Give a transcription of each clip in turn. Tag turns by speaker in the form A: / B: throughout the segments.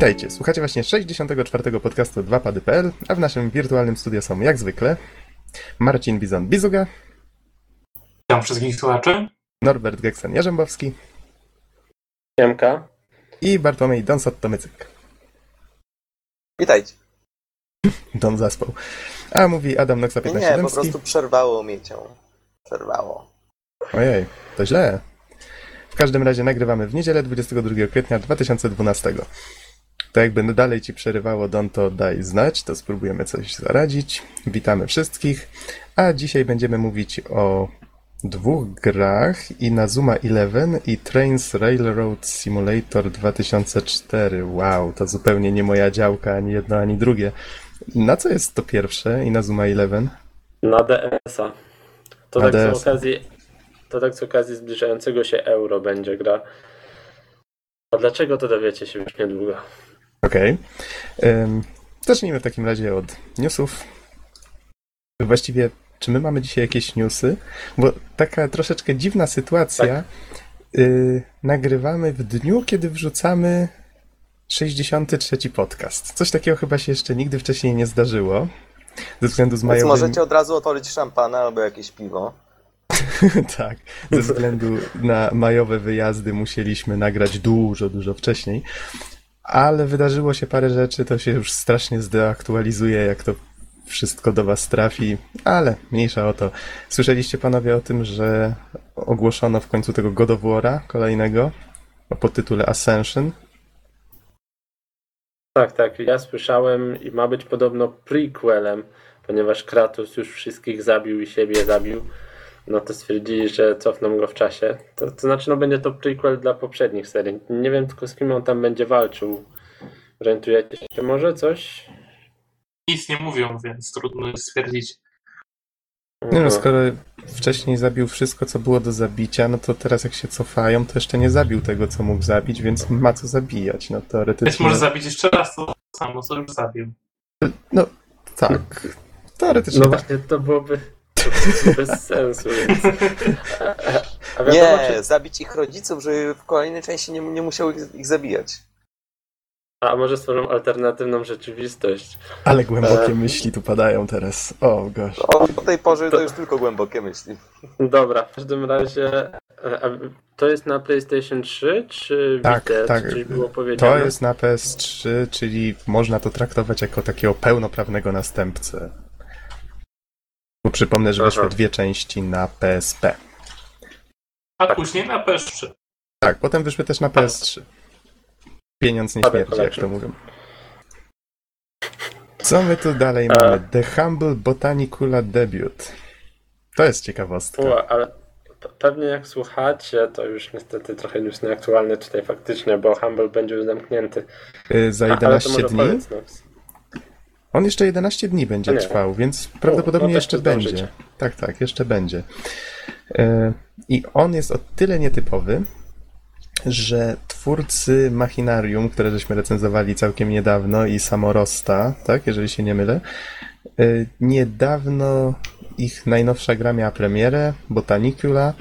A: Witajcie, słuchacie właśnie 64. podcastu 2pady.pl, a w naszym wirtualnym studio są jak zwykle Marcin Bizon-Bizuga,
B: Witam wszystkich słuchaczy.
A: Norbert Geksen-Jarzębowski
C: Siemka.
A: i Bartłomiej Donsot-Tomycyk.
D: Witajcie.
A: Don zaspał. A mówi Adam Noxa
D: Nie, po
A: 15
D: prostu przerwało mi cię. Przerwało.
A: Ojej, to źle. W każdym razie nagrywamy w niedzielę 22 kwietnia 2012. To jakby dalej ci przerywało Don, to daj znać, to spróbujemy coś zaradzić. Witamy wszystkich, a dzisiaj będziemy mówić o dwóch grach, Inazuma Eleven i Trains Railroad Simulator 2004. Wow, to zupełnie nie moja działka, ani jedno, ani drugie. Na co jest to pierwsze, Inazuma Eleven?
C: Na DS-a. To
A: Na
C: tak
A: DS-a.
C: z okazji. To tak z okazji zbliżającego się euro będzie gra. A dlaczego to dowiecie się już niedługo?
A: Okej. Ym, Zacznijmy w takim razie od newsów. Właściwie, czy my mamy dzisiaj jakieś newsy? Bo taka troszeczkę dziwna sytuacja. Y, nagrywamy w dniu, kiedy wrzucamy 63 podcast. Coś takiego chyba się jeszcze nigdy wcześniej nie zdarzyło. Ze względu z
D: Więc
A: majowym...
D: możecie od razu otworzyć szampana albo jakieś piwo.
A: tak, ze względu na majowe wyjazdy musieliśmy nagrać dużo, dużo wcześniej. Ale wydarzyło się parę rzeczy, to się już strasznie zdeaktualizuje, jak to wszystko do was trafi, ale mniejsza o to. Słyszeliście panowie o tym, że ogłoszono w końcu tego God of War'a kolejnego o podtytule Ascension?
C: Tak, tak. Ja słyszałem i ma być podobno prequelem, ponieważ Kratos już wszystkich zabił i siebie zabił. No to stwierdzili, że cofną go w czasie. To, to znaczy, no będzie to prequel dla poprzednich serii. Nie wiem tylko z kim on tam będzie walczył. Orientujecie się może coś?
B: Nic nie mówią, więc trudno jest stwierdzić.
A: Nie no, skoro wcześniej zabił wszystko, co było do zabicia, no to teraz jak się cofają, to jeszcze nie zabił tego, co mógł zabić, więc ma co zabijać. No teoretycznie...
B: Być może zabić jeszcze raz to samo, co już zabił.
A: No, tak. Teoretycznie
C: No
A: tak.
C: właśnie, to byłoby bez sensu, więc... A, a wiadomo,
D: Nie,
C: czy...
D: zabić ich rodziców, żeby w kolejnej części nie, nie musiał ich, ich zabijać.
C: A może stworzą alternatywną rzeczywistość?
A: Ale głębokie
C: E.
A: myśli tu padają teraz. O, gosh.
D: O, po tej porze to już tylko głębokie myśli.
C: Dobra, w każdym razie... e, a To jest na PlayStation 3, czy
A: Tak,
C: Vita?
A: tak.
C: Czy coś było powiedziane?
A: To jest na PS3, czyli można to traktować jako takiego pełnoprawnego następcę. Bo przypomnę, że wyszły
C: Aha.
A: dwie części na PSP.
B: A
C: Tak.
B: później na PS3.
A: Tak, potem wyszły też na PS3. Pieniądz nie
C: Ale
A: śmierci, jak to mówią. Co my tu dalej
C: E.
A: mamy? The Humble Botanicula Debut. To jest ciekawostka.
C: U, ale pe- pewnie jak słuchacie, to już niestety trochę już nieaktualne tutaj faktycznie, bo Humble będzie już zamknięty.
A: Y, Za
C: A, ale to
A: 11
C: może
A: dni?
C: powiedz nam.
A: On jeszcze 11 dni będzie
C: nie.
A: trwał, więc prawdopodobnie
C: no
A: jeszcze
C: jeszcze
A: będzie. Tak, tak, jeszcze będzie. E, I on jest o tyle nietypowy, że twórcy Machinarium, które żeśmy recenzowali całkiem niedawno i Samorosta, tak, jeżeli się nie mylę, e, niedawno ich najnowsza gra miała premierę, Botanicula,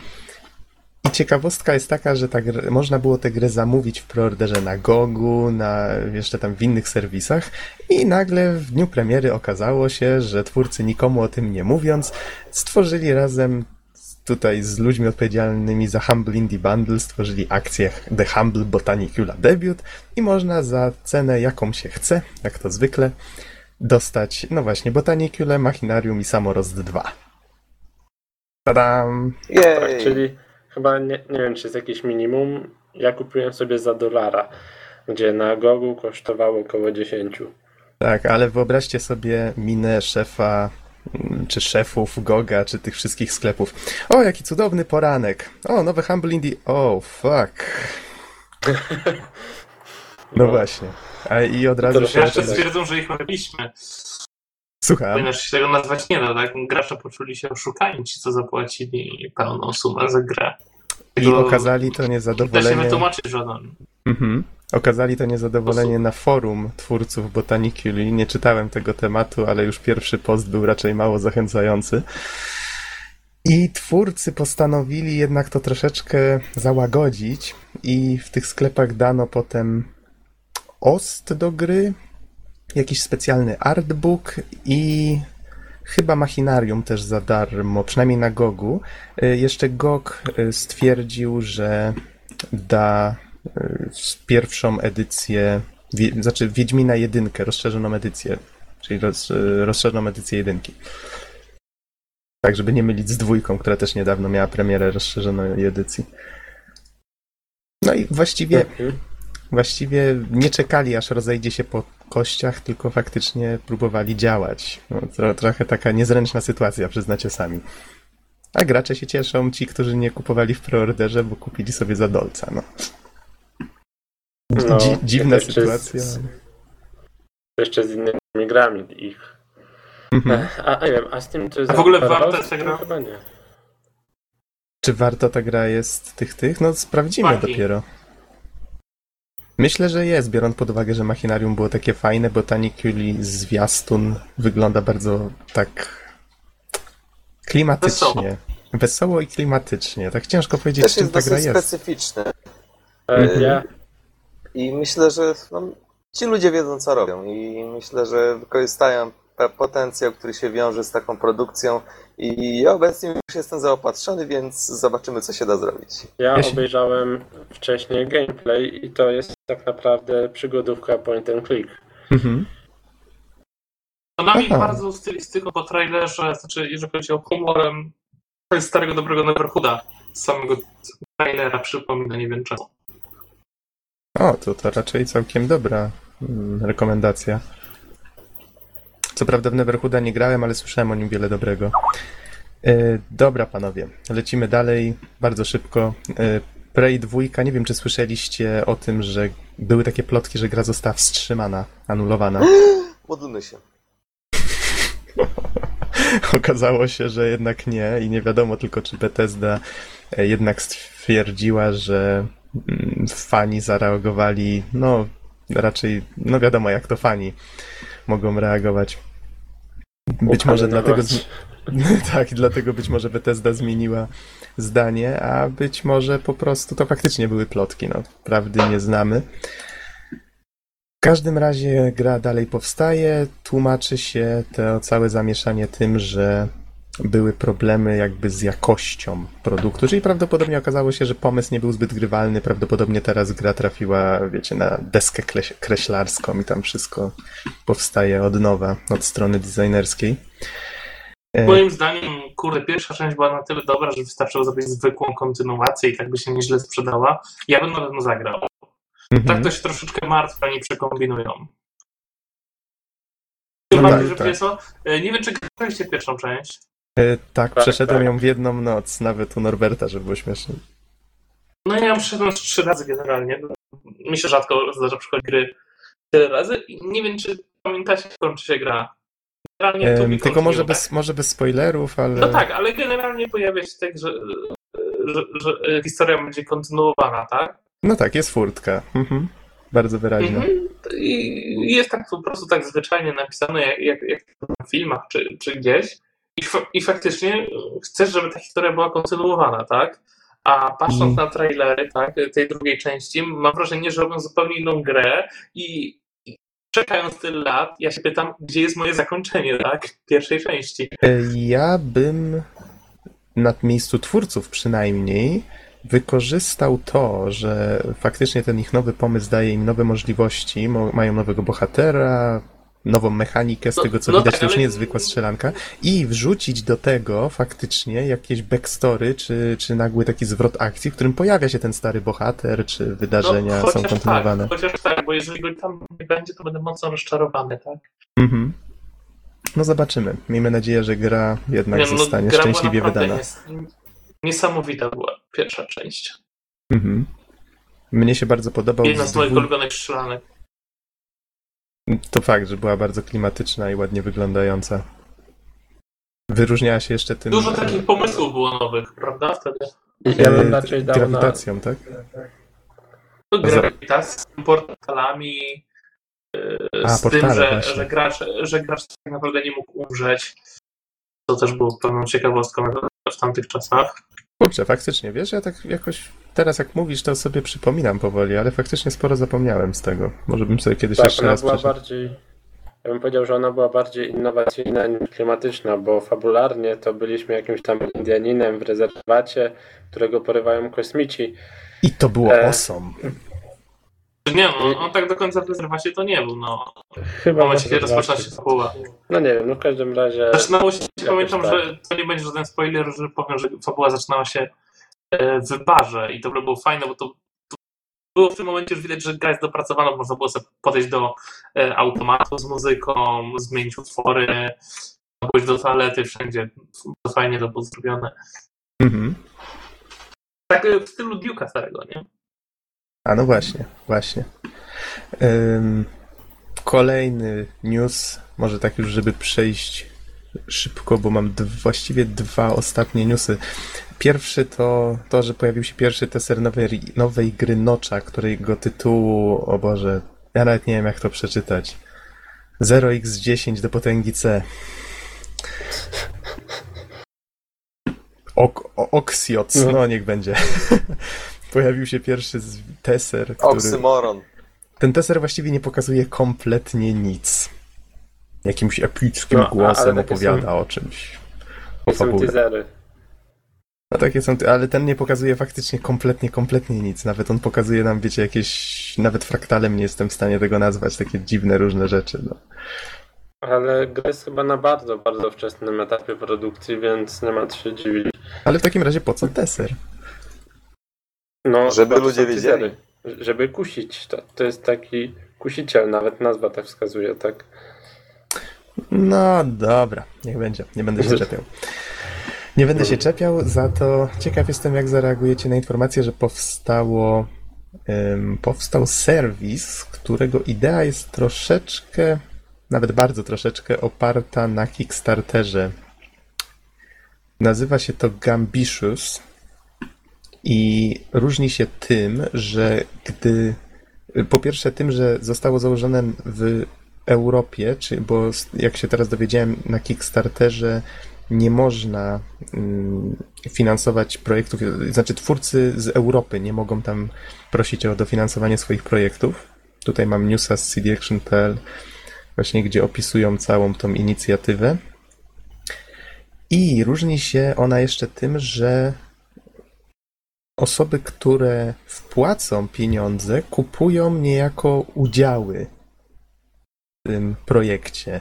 A: i ciekawostka jest taka, że ta gr- można było tę grę zamówić w preorderze na Gogu, na jeszcze tam w innych serwisach i nagle w dniu premiery okazało się, że twórcy nikomu o tym nie mówiąc stworzyli razem tutaj z ludźmi odpowiedzialnymi za Humble Indie Bundle stworzyli akcję The Humble Botanicula Debut i można za cenę jaką się chce, jak to zwykle, dostać, no właśnie, Botanicule, Machinarium i Samorost 2. Tadam!
C: Tak,
D: Jej!
C: czyli chyba nie, nie wiem, czy jest jakieś minimum. Ja kupiłem sobie za dolara, gdzie na Gogu kosztowało około 10.
A: Tak, ale wyobraźcie sobie minę szefa, czy szefów Goga, czy tych wszystkich sklepów. O, jaki cudowny poranek. O, nowe Humble Indie. O, fuck. No właśnie. A i od razu
C: To
A: się...
B: Jeszcze
C: tak.
B: stwierdzą, że ich robiliśmy.
A: Słucham.
B: Ponieważ się tego nazwać nie da, tak? Gracze poczuli się oszukani, ci co zapłacili pełną sumę za grę.
A: I okazali to
B: Da się
A: niezadowolenie...
B: wytłumaczyć żaden.
A: Mhm. Okazali to niezadowolenie na forum twórców Botaniculi. Nie czytałem tego tematu, ale już pierwszy post był raczej mało zachęcający. I twórcy postanowili jednak to troszeczkę załagodzić i w tych sklepach dano potem OST do gry, jakiś specjalny artbook i chyba Machinarium też za darmo, przynajmniej na Gogu. Y, Jeszcze GOG y, stwierdził, że da s- pierwszą edycję, znaczy Wiedźmina jedynkę, rozszerzoną edycję, czyli roz, rozszerzoną edycję jedynki. Tak, żeby nie mylić z dwójką, która też niedawno miała premierę rozszerzonej edycji. No i właściwie,
C: Mhm.
A: właściwie nie czekali, aż rozejdzie się po kościach, tylko faktycznie próbowali działać. No, tro, trochę taka niezręczna sytuacja, przyznacie sami. A gracze się cieszą, ci, którzy nie kupowali w preorderze, bo kupili sobie za dolca. No.
C: No,
A: Dzi- dziwna
C: jeszcze
A: sytuacja.
C: Z, jeszcze z innymi grami ich.
A: Mhm.
C: A, a nie wiem, a z tym, czy
B: A w ogóle warto
C: roz-
B: tego?
C: Chyba nie.
A: Czy warto ta gra jest tych tych? No sprawdzimy dopiero. Myślę, że jest, biorąc pod uwagę, że Machinarium było takie fajne, Botaniculi zwiastun wygląda bardzo tak klimatycznie. Wesoło. i klimatycznie. Tak ciężko powiedzieć,
D: Też
A: czym
D: jest
A: ta gra jest.
D: specyficzny.
C: E,
A: Mhm.
C: Ja,
D: I myślę, że no, ci ludzie wiedzą, co robią. I myślę, że wykorzystają potencjał, który się wiąże z taką produkcją. I ja obecnie już jestem zaopatrzony, więc zobaczymy, co się da zrobić.
C: ja obejrzałem wcześniej gameplay i to jest tak naprawdę przygodówka point and click.
A: Mhm.
B: To na mnie bardzo stylistyką po trailerze, znaczy jeżeli chodzi o humorem, to jest starego dobrego Neverhooda. Z samego trailera przypomina, nie wiem czemu.
A: O, to, to raczej całkiem dobra mm, rekomendacja. Co prawda w Neverhooda nie grałem, ale słyszałem o nim wiele dobrego. E, dobra, panowie, lecimy dalej bardzo szybko. E, Prey 2, nie wiem czy słyszeliście o tym, że były takie plotki, że gra została wstrzymana, anulowana.
D: Módlmy się.
A: Okazało się, że jednak nie i nie wiadomo tylko, czy Bethesda e, jednak stwierdziła, że mm, fani zareagowali, no raczej, no wiadomo jak to fani mogą reagować. Być może dlatego, tak, dlatego być może Bethesda zmieniła zdanie, a być może po prostu to faktycznie były plotki, no prawdy nie znamy. W każdym razie gra dalej powstaje, tłumaczy się to całe zamieszanie tym, że były problemy jakby z jakością produktu, czyli prawdopodobnie okazało się, że pomysł nie był zbyt grywalny, prawdopodobnie teraz gra trafiła, wiecie, na deskę kleś- kreślarską i tam wszystko powstaje od nowa, od strony designerskiej. E,
B: Moim zdaniem, kurde, pierwsza część była na tyle dobra, że wystarczyło zrobić zwykłą kontynuację i tak by się nieźle sprzedała. Ja bym na pewno zagrał.
A: mhm.
B: Tak to się troszeczkę martwi, oni przekombinują.
A: No tak, tak.
B: e, nie wiem, czy graliście pierwszą część.
A: E, tak,
C: Tak,
A: przeszedłem
C: tak.
A: ją w jedną noc, nawet u Norberta, żeby było śmiesznie.
B: No ja przeszedłem trzy razy generalnie. Mi się rzadko zdarza przychodzić gry tyle razy i nie wiem, czy pamiętacie, jak kończy się gra. Generalnie to
A: Em,
B: mi
A: tylko może bez, może bez spoilerów, ale...
B: No tak, ale generalnie pojawia się tak, że, że, że historia będzie kontynuowana, tak?
A: No tak, jest furtka. Mhm. Bardzo wyraźna.
B: Mhm. I jest tak po prostu tak zwyczajnie napisane, jak, jak, jak w filmach czy, czy gdzieś. I, I faktycznie chcesz, żeby ta historia była kontynuowana, tak? A patrząc
A: Mhm.
B: na trailery, tak, tej drugiej części, mam wrażenie, że robią zupełnie inną grę i, i czekając tyle lat, ja się pytam, gdzie jest moje zakończenie, tak? Pierwszej części.
A: E, Ja bym na miejscu twórców przynajmniej wykorzystał to, że faktycznie ten ich nowy pomysł daje im nowe możliwości, mo- mają nowego bohatera, nową mechanikę, z
B: No-
A: tego co
B: no
A: widać
B: tak,
A: to już
B: ale-
A: nie jest zwykła strzelanka i wrzucić do tego faktycznie jakieś backstory, czy, czy nagły taki zwrot akcji, w którym pojawia się ten stary bohater, czy wydarzenia są
B: No, chociaż
A: kontynuowane.
B: tak, chociaż tak, bo jeżeli go tam nie będzie, to będę mocno rozczarowany, tak?
A: Mhm. No zobaczymy. Miejmy nadzieję, że gra jednak
B: Nie, no,
A: zostanie
B: gra
A: szczęśliwie wydana.
B: nies- Niesamowita była pierwsza część.
A: Mhm. Mnie się bardzo podobał.
B: Jedna z moich
A: dwu-
B: ulubionych strzelanek.
A: To fakt, że była bardzo klimatyczna i ładnie wyglądająca. Wyróżniała się jeszcze tym.
B: Dużo takich pomysłów było nowych, prawda? Wtedy.
C: Ja bym
A: e,
C: raczej dał na...
A: grawitacją, tak?
B: No, z portalami, e,
A: A,
B: z tym,
A: portale
B: że,
A: właśnie.
B: że, gracz, że gracz tak naprawdę nie mógł umrzeć. To też było pewną ciekawostką w tamtych czasach.
A: Kurczę, faktycznie, wiesz, ja tak jakoś teraz jak mówisz, to sobie przypominam powoli, ale faktycznie sporo zapomniałem z tego. Może bym sobie kiedyś
C: Tak,
A: jeszcze
C: ona
A: raz
C: była bardziej. Ja bym powiedział, że ona była bardziej innowacyjna niż klimatyczna, bo fabularnie to byliśmy jakimś tam Indianinem w rezerwacie, którego porywają kosmici.
A: I to było
C: E,
A: awesome.
B: Nie, no, on tak do końca w rezerwacie to nie był, no. W
C: Chyba
B: momencie, kiedy
C: w
B: rozpoczyna się fabuła.
C: No nie wiem, no w każdym razie.
B: Zaczynało się, pamiętam,
C: tak.
B: że to nie będzie żaden spoiler, że powiem, że fabuła zaczynała się e, w barze i to było fajne, bo to, to było w tym momencie już widać, że gra jest dopracowana, można było sobie podejść do e, automatu z muzyką, zmienić utwory, pójść do toalety, wszędzie. To fajnie to było zrobione.
A: Mhm.
B: Tak e, w stylu Duke'a starego, nie?
A: A no właśnie, właśnie. Ym, kolejny news, może tak już, żeby przejść szybko, bo mam właściwie dwa ostatnie newsy. Pierwszy to to, że pojawił się pierwszy teser nowej, nowej gry Nocza, którego tytułu, o Boże, ja nawet nie wiem jak to przeczytać. 0x10 do potęgi C. Ok, o- Oxioc,
C: No.
A: no niech będzie. Pojawił się pierwszy z- teser, który...
D: Oksymoron.
A: Ten teser właściwie nie pokazuje kompletnie nic. Jakimś epickim
C: No,
A: głosem opowiada
C: są-
A: o czymś. O
C: Są
A: fabule.
C: teasery.
A: No takie są, ale ten nie pokazuje faktycznie kompletnie, kompletnie nic. Nawet on pokazuje nam, wiecie, jakieś, nawet fraktalem nie jestem w stanie tego nazwać, takie dziwne różne rzeczy. No.
C: Ale gra jest chyba na bardzo, bardzo wczesnym etapie produkcji, więc nie ma co się dziwić.
A: Ale w takim razie po co teser?
C: No,
D: Żeby ludzie wiedzieli.
C: Żeby kusić. To, to jest taki kusiciel, nawet nazwa tak wskazuje, tak?
A: No dobra, niech będzie, nie będę się czepiał. Nie będę się czepiał, za to ciekaw jestem, jak zareagujecie na informację, że powstało, em, powstał serwis, którego idea jest troszeczkę, nawet bardzo troszeczkę oparta na Kickstarterze. Nazywa się to Gambitious i różni się tym, że gdy po pierwsze tym, że zostało założone w Europie, czy, bo jak się teraz dowiedziałem, na Kickstarterze nie można mm, finansować projektów, znaczy twórcy z Europy nie mogą tam prosić o dofinansowanie swoich projektów. Tutaj mam newsa z cdaction.pl, właśnie gdzie opisują całą tą inicjatywę. I różni się ona jeszcze tym, że osoby, które wpłacą pieniądze, kupują niejako udziały w tym projekcie.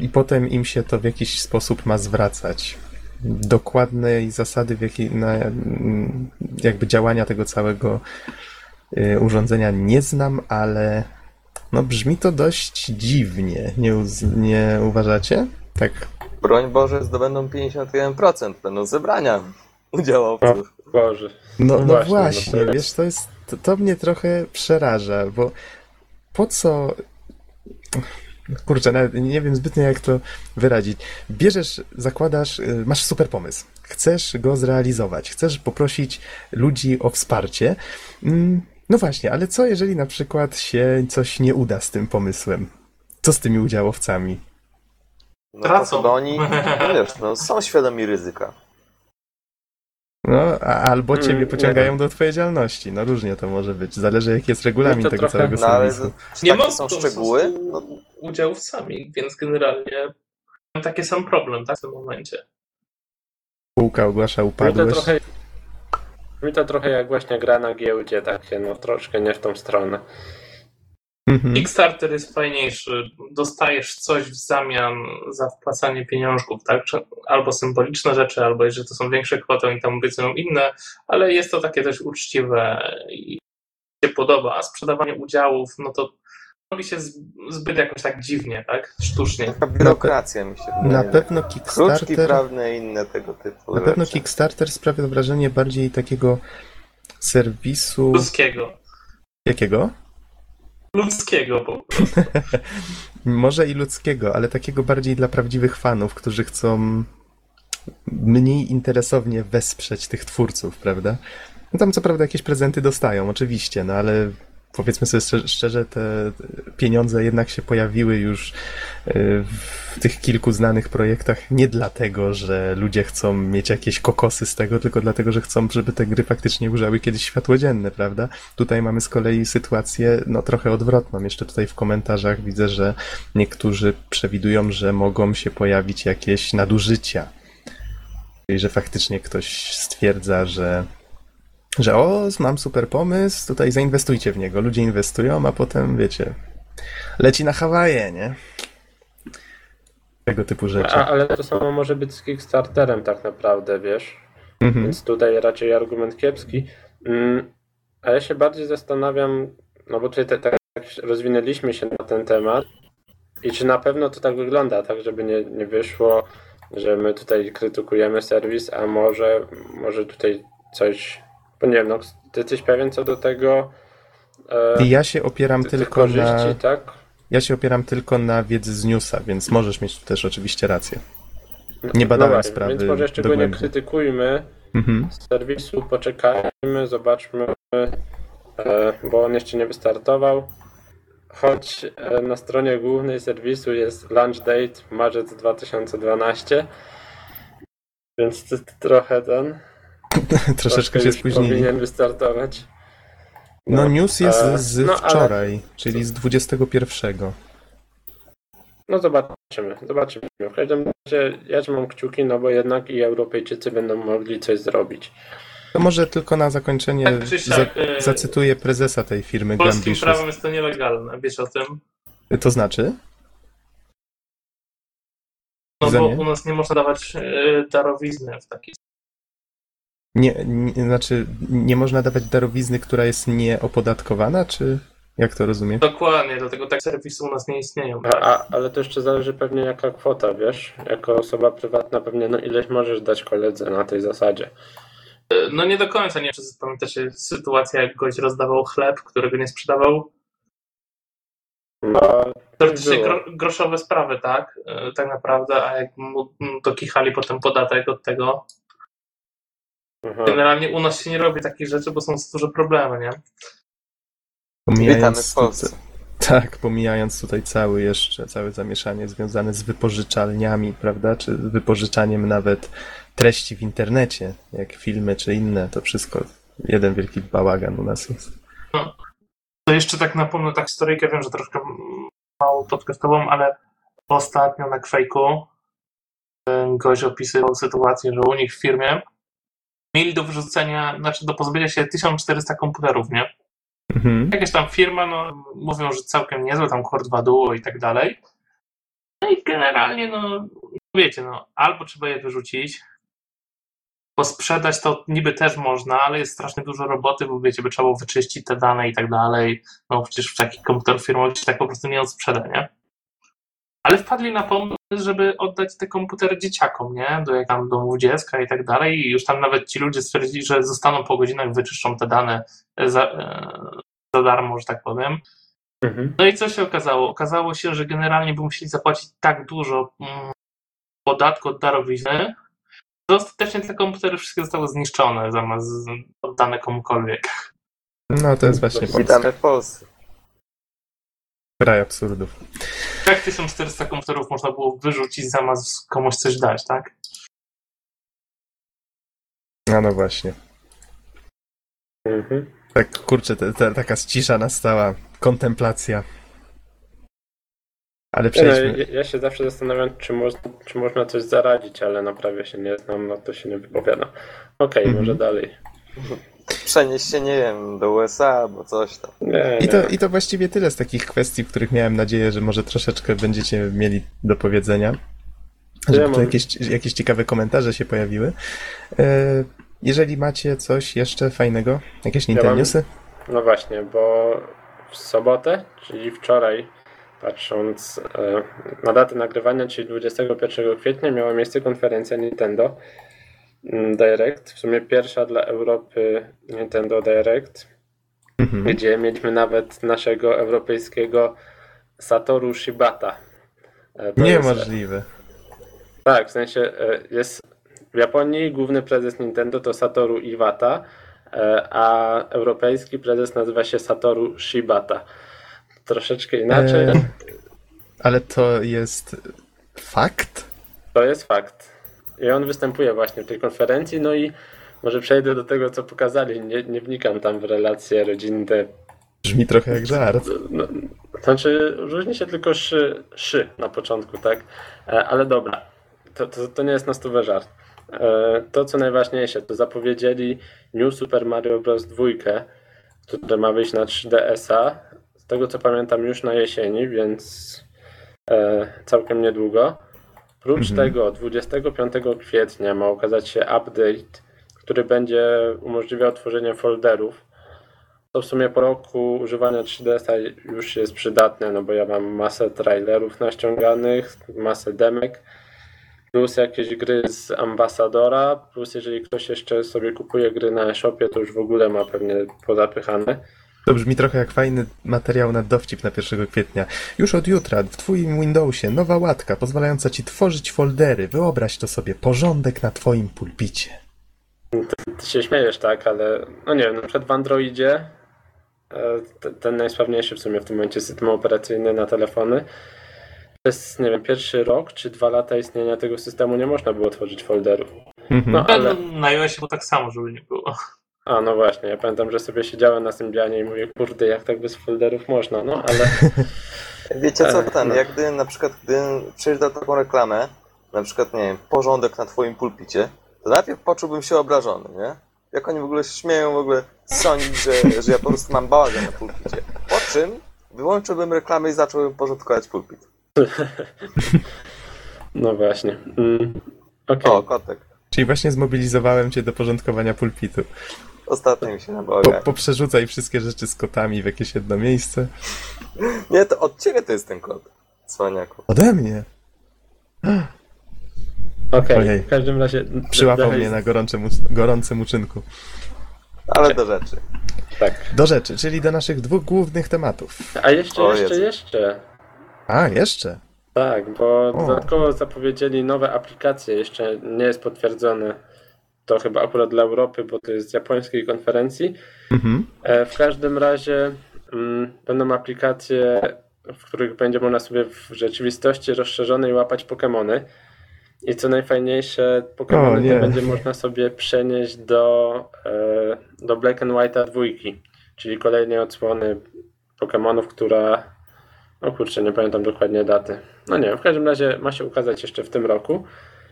A: I potem im się to w jakiś sposób ma zwracać. Dokładnej zasady, w jakiej, na, jakby działania tego całego y, urządzenia nie znam, ale no brzmi to dość dziwnie, nie, nie uważacie? Tak.
D: Broń Boże, zdobędą 51%. Będą zebrania udziałowców.
C: Boże.
A: No,
C: No
A: no
C: właśnie,
A: właśnie,
C: no to jest-
A: wiesz, to jest, to, to mnie trochę przeraża, bo po co, kurczę, nawet nie wiem zbytnio jak to wyrazić. Bierzesz, zakładasz, y, masz super pomysł, chcesz go zrealizować, chcesz poprosić ludzi o wsparcie, Mm, no właśnie, ale co jeżeli na przykład się coś nie uda z tym pomysłem? Co z tymi udziałowcami?
D: No to
B: Tracą.
D: chyba oni, no wiesz, no, są świadomi ryzyka.
A: No, a, albo ciebie
C: Mm,
A: pociągają
C: nie
A: do odpowiedzialności, no różnie to może być, zależy jaki jest regulamin
C: No to
A: tego
C: trochę-
A: całego
D: No ale
A: serwisu.
B: Nie mogą
D: są szczegóły? No,
B: udziałowcami, więc generalnie mam taki sam problem tak, w tym momencie.
A: Spółka ogłasza
C: Mi to
A: upadłość.
C: trochę. Mi to trochę jak właśnie gra na giełdzie, takie no troszkę nie w tą stronę.
A: Mhm.
B: Kickstarter jest fajniejszy. Dostajesz coś w zamian za wpłacanie pieniążków, tak? Albo symboliczne rzeczy, albo jeżeli to są większe kwoty, oni tam obiecują inne, ale jest to takie dość uczciwe i się podoba. A sprzedawanie udziałów, no to robi się zbyt jakoś tak dziwnie, tak? Sztucznie.
D: taka biurokracja mi się
A: Na
D: wydaje.
A: pewno
D: Kruczki
A: Kickstarter,
D: prawne i inne tego typu
A: na pewno
D: rzeczy.
A: Kickstarter sprawia wrażenie bardziej takiego serwisu.
B: Ludzkiego.
A: Jakiego?
B: Ludzkiego po prostu.
A: Może i ludzkiego, ale takiego bardziej dla prawdziwych fanów, którzy chcą mniej interesownie wesprzeć tych twórców, prawda? No tam co prawda jakieś prezenty dostają, oczywiście, no ale powiedzmy sobie szczerze, te pieniądze jednak się pojawiły już y, w tych kilku znanych projektach nie dlatego, że ludzie chcą mieć jakieś kokosy z tego, tylko dlatego, że chcą, żeby te gry faktycznie ujrzały kiedyś światło dzienne, prawda? Tutaj mamy z kolei sytuację no trochę odwrotną. Jeszcze tutaj w komentarzach widzę, że niektórzy przewidują, że mogą się pojawić jakieś nadużycia. Czyli, że faktycznie ktoś stwierdza, że że o, mam super pomysł, tutaj zainwestujcie w niego. Ludzie inwestują, a potem, wiecie, leci na Hawaje, nie? Tego typu rzeczy.
C: A, ale to samo może być z Kickstarterem tak naprawdę, wiesz?
A: Mhm.
C: Więc tutaj raczej argument kiepski. Mm, A ja się bardziej zastanawiam, no bo tutaj tak rozwinęliśmy się na ten temat i czy na pewno to tak wygląda, tak żeby nie, nie wyszło, że my tutaj krytykujemy serwis, a może, może tutaj coś, nie wiem, no, ty jesteś pewien co do tego e,
A: I ja się opieram
C: tych
A: tylko
C: korzyści,
A: na.
C: tak?
A: Ja się opieram tylko na wiedzy z newsa, więc możesz mieć tu też oczywiście rację. Nie
C: No
A: badałem
C: właśnie,
A: sprawy
C: Więc może jeszcze go nie krytykujmy,
A: Mhm.
C: serwisu, poczekajmy, zobaczmy, e, bo on jeszcze nie wystartował. Choć e, na stronie głównej serwisu jest launch date marzec 2012, więc to, to trochę ten.
A: Troszeczkę się spóźnili.
C: Powinien wystartować.
A: No, news jest
C: e,
A: z
C: no, ale-
A: wczoraj, czyli z 21.
C: No zobaczymy, zobaczymy. W każdym razie ja trzymam kciuki, no bo jednak i Europejczycy będą mogli coś zrobić.
A: To może tylko na zakończenie
B: Tak
A: za,
B: e,
A: zacytuję prezesa tej firmy
B: Polskim prawem jest to nielegalne, wiesz o tym?
A: To znaczy?
B: No bo u nas nie można dawać e, darowizny w taki
A: Nie, nie, znaczy nie można dawać darowizny, która jest nieopodatkowana, czy jak to rozumiem?
B: Dokładnie, dlatego tak serwisy u nas nie istnieją.
C: A, a, ale to jeszcze zależy pewnie jaka kwota, wiesz? Jako osoba prywatna pewnie no ileś możesz dać koledze na tej zasadzie.
B: E, No nie do końca, nie wiem, czy pamiętacie sytuację, jak gość rozdawał chleb, którego nie sprzedawał.
C: No,
B: Teoretycznie
C: było.
B: gro, groszowe sprawy, tak? E, Tak naprawdę, a jak mu dokichali potem podatek od tego.
C: Aha.
B: Generalnie u nas się nie robi takich rzeczy, bo są duże problemy, nie?
D: Witamy w Polsce.
A: Tak, pomijając tutaj cały jeszcze, całe zamieszanie związane z wypożyczalniami, prawda, czy wypożyczaniem nawet treści w internecie, jak filmy czy inne, to wszystko jeden wielki bałagan u nas jest.
B: To jeszcze tak napomnę tak historyjkę, wiem, że troszkę mało podcastową, ale ostatnio na Quake'u e, gość opisywał sytuację, że u nich w firmie mieli do wyrzucenia, znaczy do pozbycia się 1400 komputerów, nie?
A: Mhm.
B: Jakaś tam firma, no mówią, że całkiem niezłe, tam Core 2 Duo i tak dalej. No i generalnie, no wiecie, no albo trzeba je wyrzucić, bo sprzedać to niby też można, ale jest strasznie dużo roboty, bo wiecie, by trzeba było wyczyścić te dane i tak dalej. No przecież w takich komputer firmowych się tak po prostu nie odsprzeda, nie? Ale wpadli na pomysł, żeby oddać te komputery dzieciakom, nie? Do jak tam domów dziecka i tak dalej. I już tam nawet ci ludzie stwierdzili, że zostaną po godzinach, wyczyszczą te dane za, e, za darmo, że tak powiem.
C: Mhm.
B: No i co się okazało? Okazało się, że generalnie by musieli zapłacić tak dużo mm, podatku od darowizny, że ostatecznie te komputery wszystkie zostały zniszczone zamiast oddane komukolwiek.
A: No to jest właśnie Polska,
D: Witamy w Polsce.
A: Kraj absurdów.
B: Jak 1400 komputerów można było wyrzucić zamiast komuś coś dać, tak?
A: No no właśnie.
C: Mhm.
A: Tak, kurczę, te, te, taka cisza nastała, kontemplacja. Ale
C: no,
A: przejdźmy.
C: ja, ja się zawsze zastanawiam, czy, można, czy można coś zaradzić, ale na prawie się nie znam, no to się nie wypowiadam. Okej,
A: Mhm.
C: może dalej.
D: Przenieść się, nie wiem, do USA albo coś tam.
C: Nie,
A: I to,
C: nie.
A: I to właściwie tyle z takich kwestii, w których miałem nadzieję, że może troszeczkę będziecie mieli do powiedzenia. Żeby
C: Ja
A: tu
C: mam-
A: jakieś, jakieś ciekawe komentarze się pojawiły. E, jeżeli macie coś jeszcze fajnego, jakieś Nintendniusy?
C: No właśnie, bo w sobotę, czyli wczoraj, patrząc e, na datę nagrywania, czyli 21 kwietnia, miała miejsce konferencja Nintendo Direct. W sumie pierwsza dla Europy Nintendo Direct,
A: Mhm.
C: gdzie mieliśmy nawet naszego europejskiego Satoru Shibata. E, to jest-
A: Niemożliwe.
C: Tak, w sensie e, jest w Japonii główny prezes Nintendo to Satoru Iwata, e, a europejski prezes nazywa się Satoru Shibata. Troszeczkę inaczej.
A: E, ale to jest fakt?
C: To jest fakt. I on występuje właśnie w tej konferencji, no i może przejdę do tego, co pokazali. Nie, nie wnikam tam w relacje rodzinne.
A: Brzmi trochę jak żart.
C: No, znaczy, różni się tylko szy, szy na początku, tak? E, Ale dobra, to, to, to nie jest na stówę żart. E, To, co najważniejsze, to zapowiedzieli New Super Mario Bros. 2, które ma wyjść na 3DS-a. Z tego, co pamiętam, już na jesieni, więc e, całkiem niedługo. Prócz
A: Mhm.
C: tego 25 kwietnia ma ukazać się update, który będzie umożliwiał tworzenie folderów. To w sumie po roku używania 3DS-a już jest przydatne, no bo ja mam masę trailerów naściąganych, masę demek, plus jakieś gry z ambasadora, plus jeżeli ktoś jeszcze sobie kupuje gry na e-shopie, to już w ogóle ma pewnie pozapychane.
A: To brzmi trochę jak fajny materiał na dowcip na 1 kwietnia. Już od jutra w twoim Windowsie nowa łatka pozwalająca ci tworzyć foldery. Wyobraź to sobie, porządek na twoim pulpicie.
C: Ty się śmiejesz, tak, ale no nie wiem, na przykład w Androidzie e, te- ten najsławniejszy w sumie w tym momencie system operacyjny na telefony przez, nie wiem, pierwszy rok czy dwa lata istnienia tego systemu nie można było tworzyć folderów.
A: Mhm.
C: No,
B: Ale
C: ale...
B: na iOSie było tak samo, żeby nie było.
C: A, no właśnie, ja pamiętam, że sobie siedziałem na Symbianie i mówię, kurde, jak tak bez folderów można, no ale...
D: Wiecie co, ten,
C: no.
D: jak gdy na przykład, gdy przeczytał taką reklamę, na przykład, nie wiem, porządek na twoim pulpicie, to najpierw poczułbym się obrażony, nie? Jak oni w ogóle się śmieją w ogóle sądzić, że, że ja po prostu mam bałagan na pulpicie. Po czym wyłączyłbym reklamę i zacząłbym porządkować pulpit.
C: No właśnie. Mm. Okej,
D: O, kotek.
A: Czyli właśnie zmobilizowałem cię do porządkowania pulpitu.
D: Ostatnio mi się na
A: Po,
D: bałagan.
A: poprzerzucaj wszystkie rzeczy z kotami w jakieś jedno miejsce.
D: Nie, to od ciebie to jest ten kot, cwaniaku.
A: Ode mnie.
C: okej.
A: Ojej.
C: W każdym razie...
A: Przyłapał mnie na gorącym, gorącym uczynku.
D: Ale do rzeczy.
C: Tak.
A: Do rzeczy, czyli do naszych dwóch głównych tematów.
C: A jeszcze,
D: O
C: jeszcze,
D: Jezu.
C: jeszcze.
A: A, jeszcze.
C: Tak, bo
A: O.
C: dodatkowo zapowiedzieli nowe aplikacje, jeszcze nie jest potwierdzone. To chyba akurat dla Europy, bo to jest z japońskiej konferencji.
A: Mhm.
C: E, W każdym razie mm, będą aplikacje, w których będzie można sobie w rzeczywistości rozszerzonej łapać Pokémony. I co najfajniejsze, Pokémony te będzie można sobie przenieść do, e, do Black and White'a dwójki, czyli kolejnej odsłony Pokémonów, która. O kurczę, nie pamiętam dokładnie daty. No nie, w każdym razie ma się ukazać jeszcze w tym roku,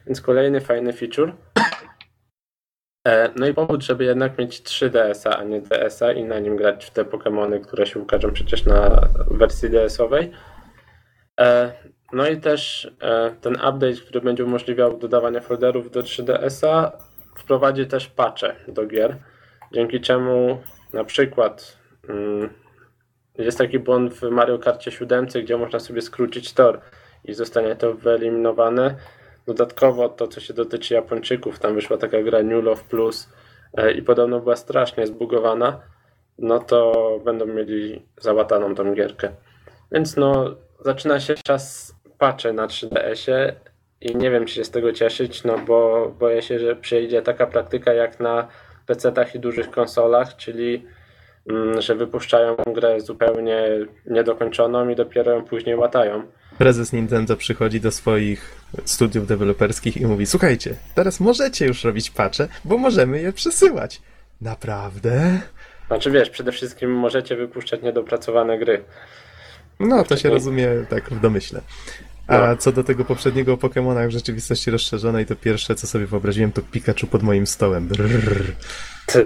C: więc kolejny fajny feature. E, No i powód, żeby jednak mieć 3DS-a, a nie DS-a i na nim grać w te Pokémony, które się ukażą przecież na wersji DS-owej. E, No i też e, ten update, który będzie umożliwiał dodawanie folderów do 3DS-a, wprowadzi też patche do gier, dzięki czemu na przykład mm, jest taki błąd w Mario Karcie 7, gdzie można sobie skrócić tor i zostanie to wyeliminowane. Dodatkowo to, co się dotyczy Japończyków, tam wyszła taka gra New Love Plus e, i podobno była strasznie zbugowana, no to będą mieli załataną tą gierkę. Więc no, zaczyna się czas patche na 3DS-ie i nie wiem, czy się z tego cieszyć, no bo boję się, że przyjdzie taka praktyka jak na PC-tach i dużych konsolach, czyli mm, że wypuszczają grę zupełnie niedokończoną i dopiero ją później łatają.
A: Prezes Nintendo przychodzi do swoich studiów deweloperskich i mówi: Słuchajcie, teraz możecie już robić patche, bo możemy je przesyłać. Naprawdę?
C: Znaczy wiesz, przede wszystkim możecie wypuszczać niedopracowane gry.
A: No, to się rozumie tak w domyśle. A
C: No.
A: co do tego poprzedniego Pokemona w rzeczywistości rozszerzonej, to pierwsze co sobie wyobraziłem to Pikachu pod moim stołem. Brrr.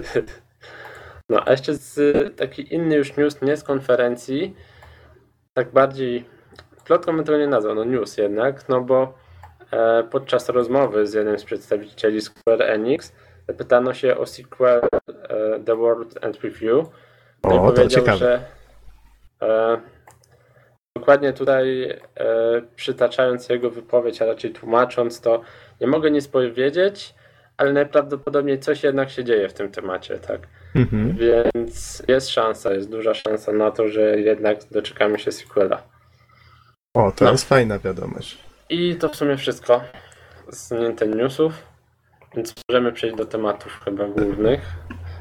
C: No, a jeszcze z, taki inny już news, nie z konferencji, tak bardziej, plotką bym tego nie nazwał, no news jednak, no bo e, podczas rozmowy z jednym z przedstawicieli Square Enix zapytano się o sequel e, The World and Review. No i
A: O, to
C: powiedział,
A: ciekawe.
C: że e, dokładnie tutaj e, przytaczając jego wypowiedź, a raczej tłumacząc to, nie mogę nic powiedzieć, ale najprawdopodobniej coś jednak się dzieje w tym temacie, tak?
A: Mhm.
C: Więc jest szansa, jest duża szansa na to, że jednak doczekamy się sequela.
A: O, to
C: No.
A: jest fajna wiadomość.
C: I to w sumie wszystko z Nintendo Newsów, więc możemy przejść do tematów chyba głównych.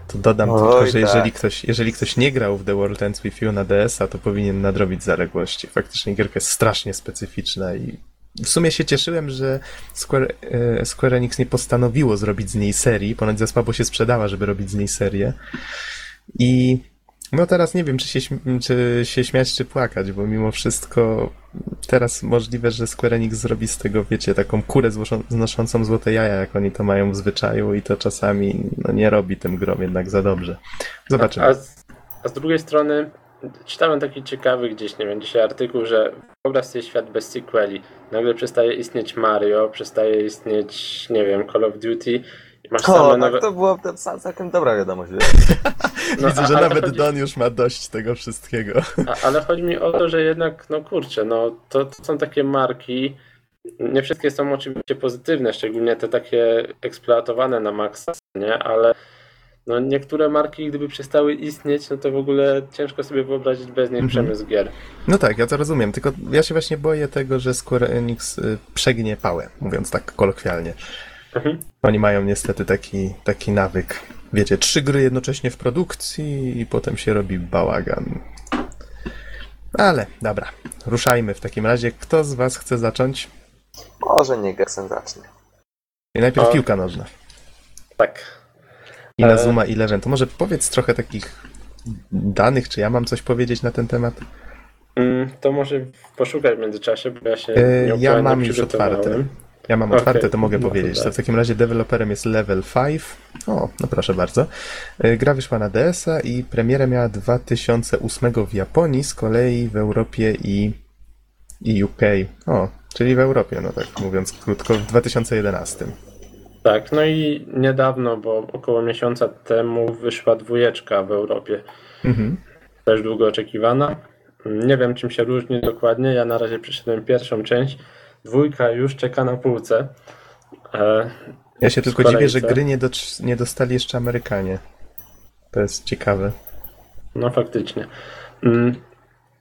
A: To dodam
D: Oj,
A: tylko, że
D: tak.
A: jeżeli ktoś, jeżeli ktoś nie grał w The World Ends With You na DS-a, to powinien nadrobić zaległości. Faktycznie gierka jest strasznie specyficzna i w sumie się cieszyłem, że Square, e, Square Enix nie postanowiło zrobić z niej serii, ponoć za słabo się sprzedała, żeby robić z niej serię. I no teraz nie wiem, czy się, czy się śmiać, czy płakać, bo mimo wszystko teraz możliwe, że Square Enix zrobi z tego, wiecie, taką kurę znoszącą złote jaja, jak oni to mają w zwyczaju i to czasami no, nie robi tym grom jednak za dobrze. Zobaczymy.
C: A z, a z drugiej strony czytałem taki ciekawy gdzieś, nie wiem, dzisiaj artykuł, że wyobraź sobie świat bez sequeli. Nagle przestaje istnieć Mario, przestaje istnieć, nie wiem, Call of Duty masz same
D: O, tak,
C: nowe...
D: to była całkiem dobra wiadomość.
C: No,
A: Widzę,
C: a-
A: że nawet
C: chodzi-
A: Don już ma dość tego wszystkiego.
C: A, ale chodzi mi o to, że jednak, no kurczę, no to, to są takie marki, nie wszystkie są oczywiście pozytywne, szczególnie te takie eksploatowane na maksa, nie? Ale no niektóre marki, gdyby przestały istnieć, no to w ogóle ciężko sobie wyobrazić bez nich
A: Mhm.
C: przemysł gier.
A: No tak, ja to rozumiem, tylko ja się właśnie boję tego, że Square Enix y, przegnie pałę, mówiąc tak kolokwialnie.
C: Mhm.
A: Oni mają niestety taki, taki nawyk. Wiecie, trzy gry jednocześnie w produkcji i potem się robi bałagan. Ale dobra, ruszajmy w takim razie. Kto z was chce zacząć?
D: Może nie Gersen zacznie.
A: I najpierw
C: O.
A: piłka nożna.
C: Tak.
A: I na
C: E.
A: Zuma Eleven. To może powiedz trochę takich danych, czy ja mam coś powiedzieć na ten temat?
C: Mm, To może poszukaj w międzyczasie, bo ja się
A: E,
C: nie
A: ja mam już otwarte. Ja mam
C: Okej,
A: otwarte, to mogę
C: no to
A: powiedzieć. To
C: tak.
A: w takim razie deweloperem jest Level 5. O, no proszę bardzo. E, Gra wyszła na DS-a i premierę miała 2008 w Japonii, z kolei w Europie i, i UK. O, czyli w Europie, no tak mówiąc krótko, w 2011.
C: Tak, no i niedawno, bo około miesiąca temu wyszła dwójeczka w Europie.
A: Mhm.
C: też długo oczekiwana. Nie wiem, czym się różni dokładnie. Ja na razie przeszedłem pierwszą część. Dwójka już czeka na półce. E,
A: Ja się tylko dziwię, że gry nie, docz- nie dostali jeszcze Amerykanie. To jest ciekawe.
C: no faktycznie. Mm,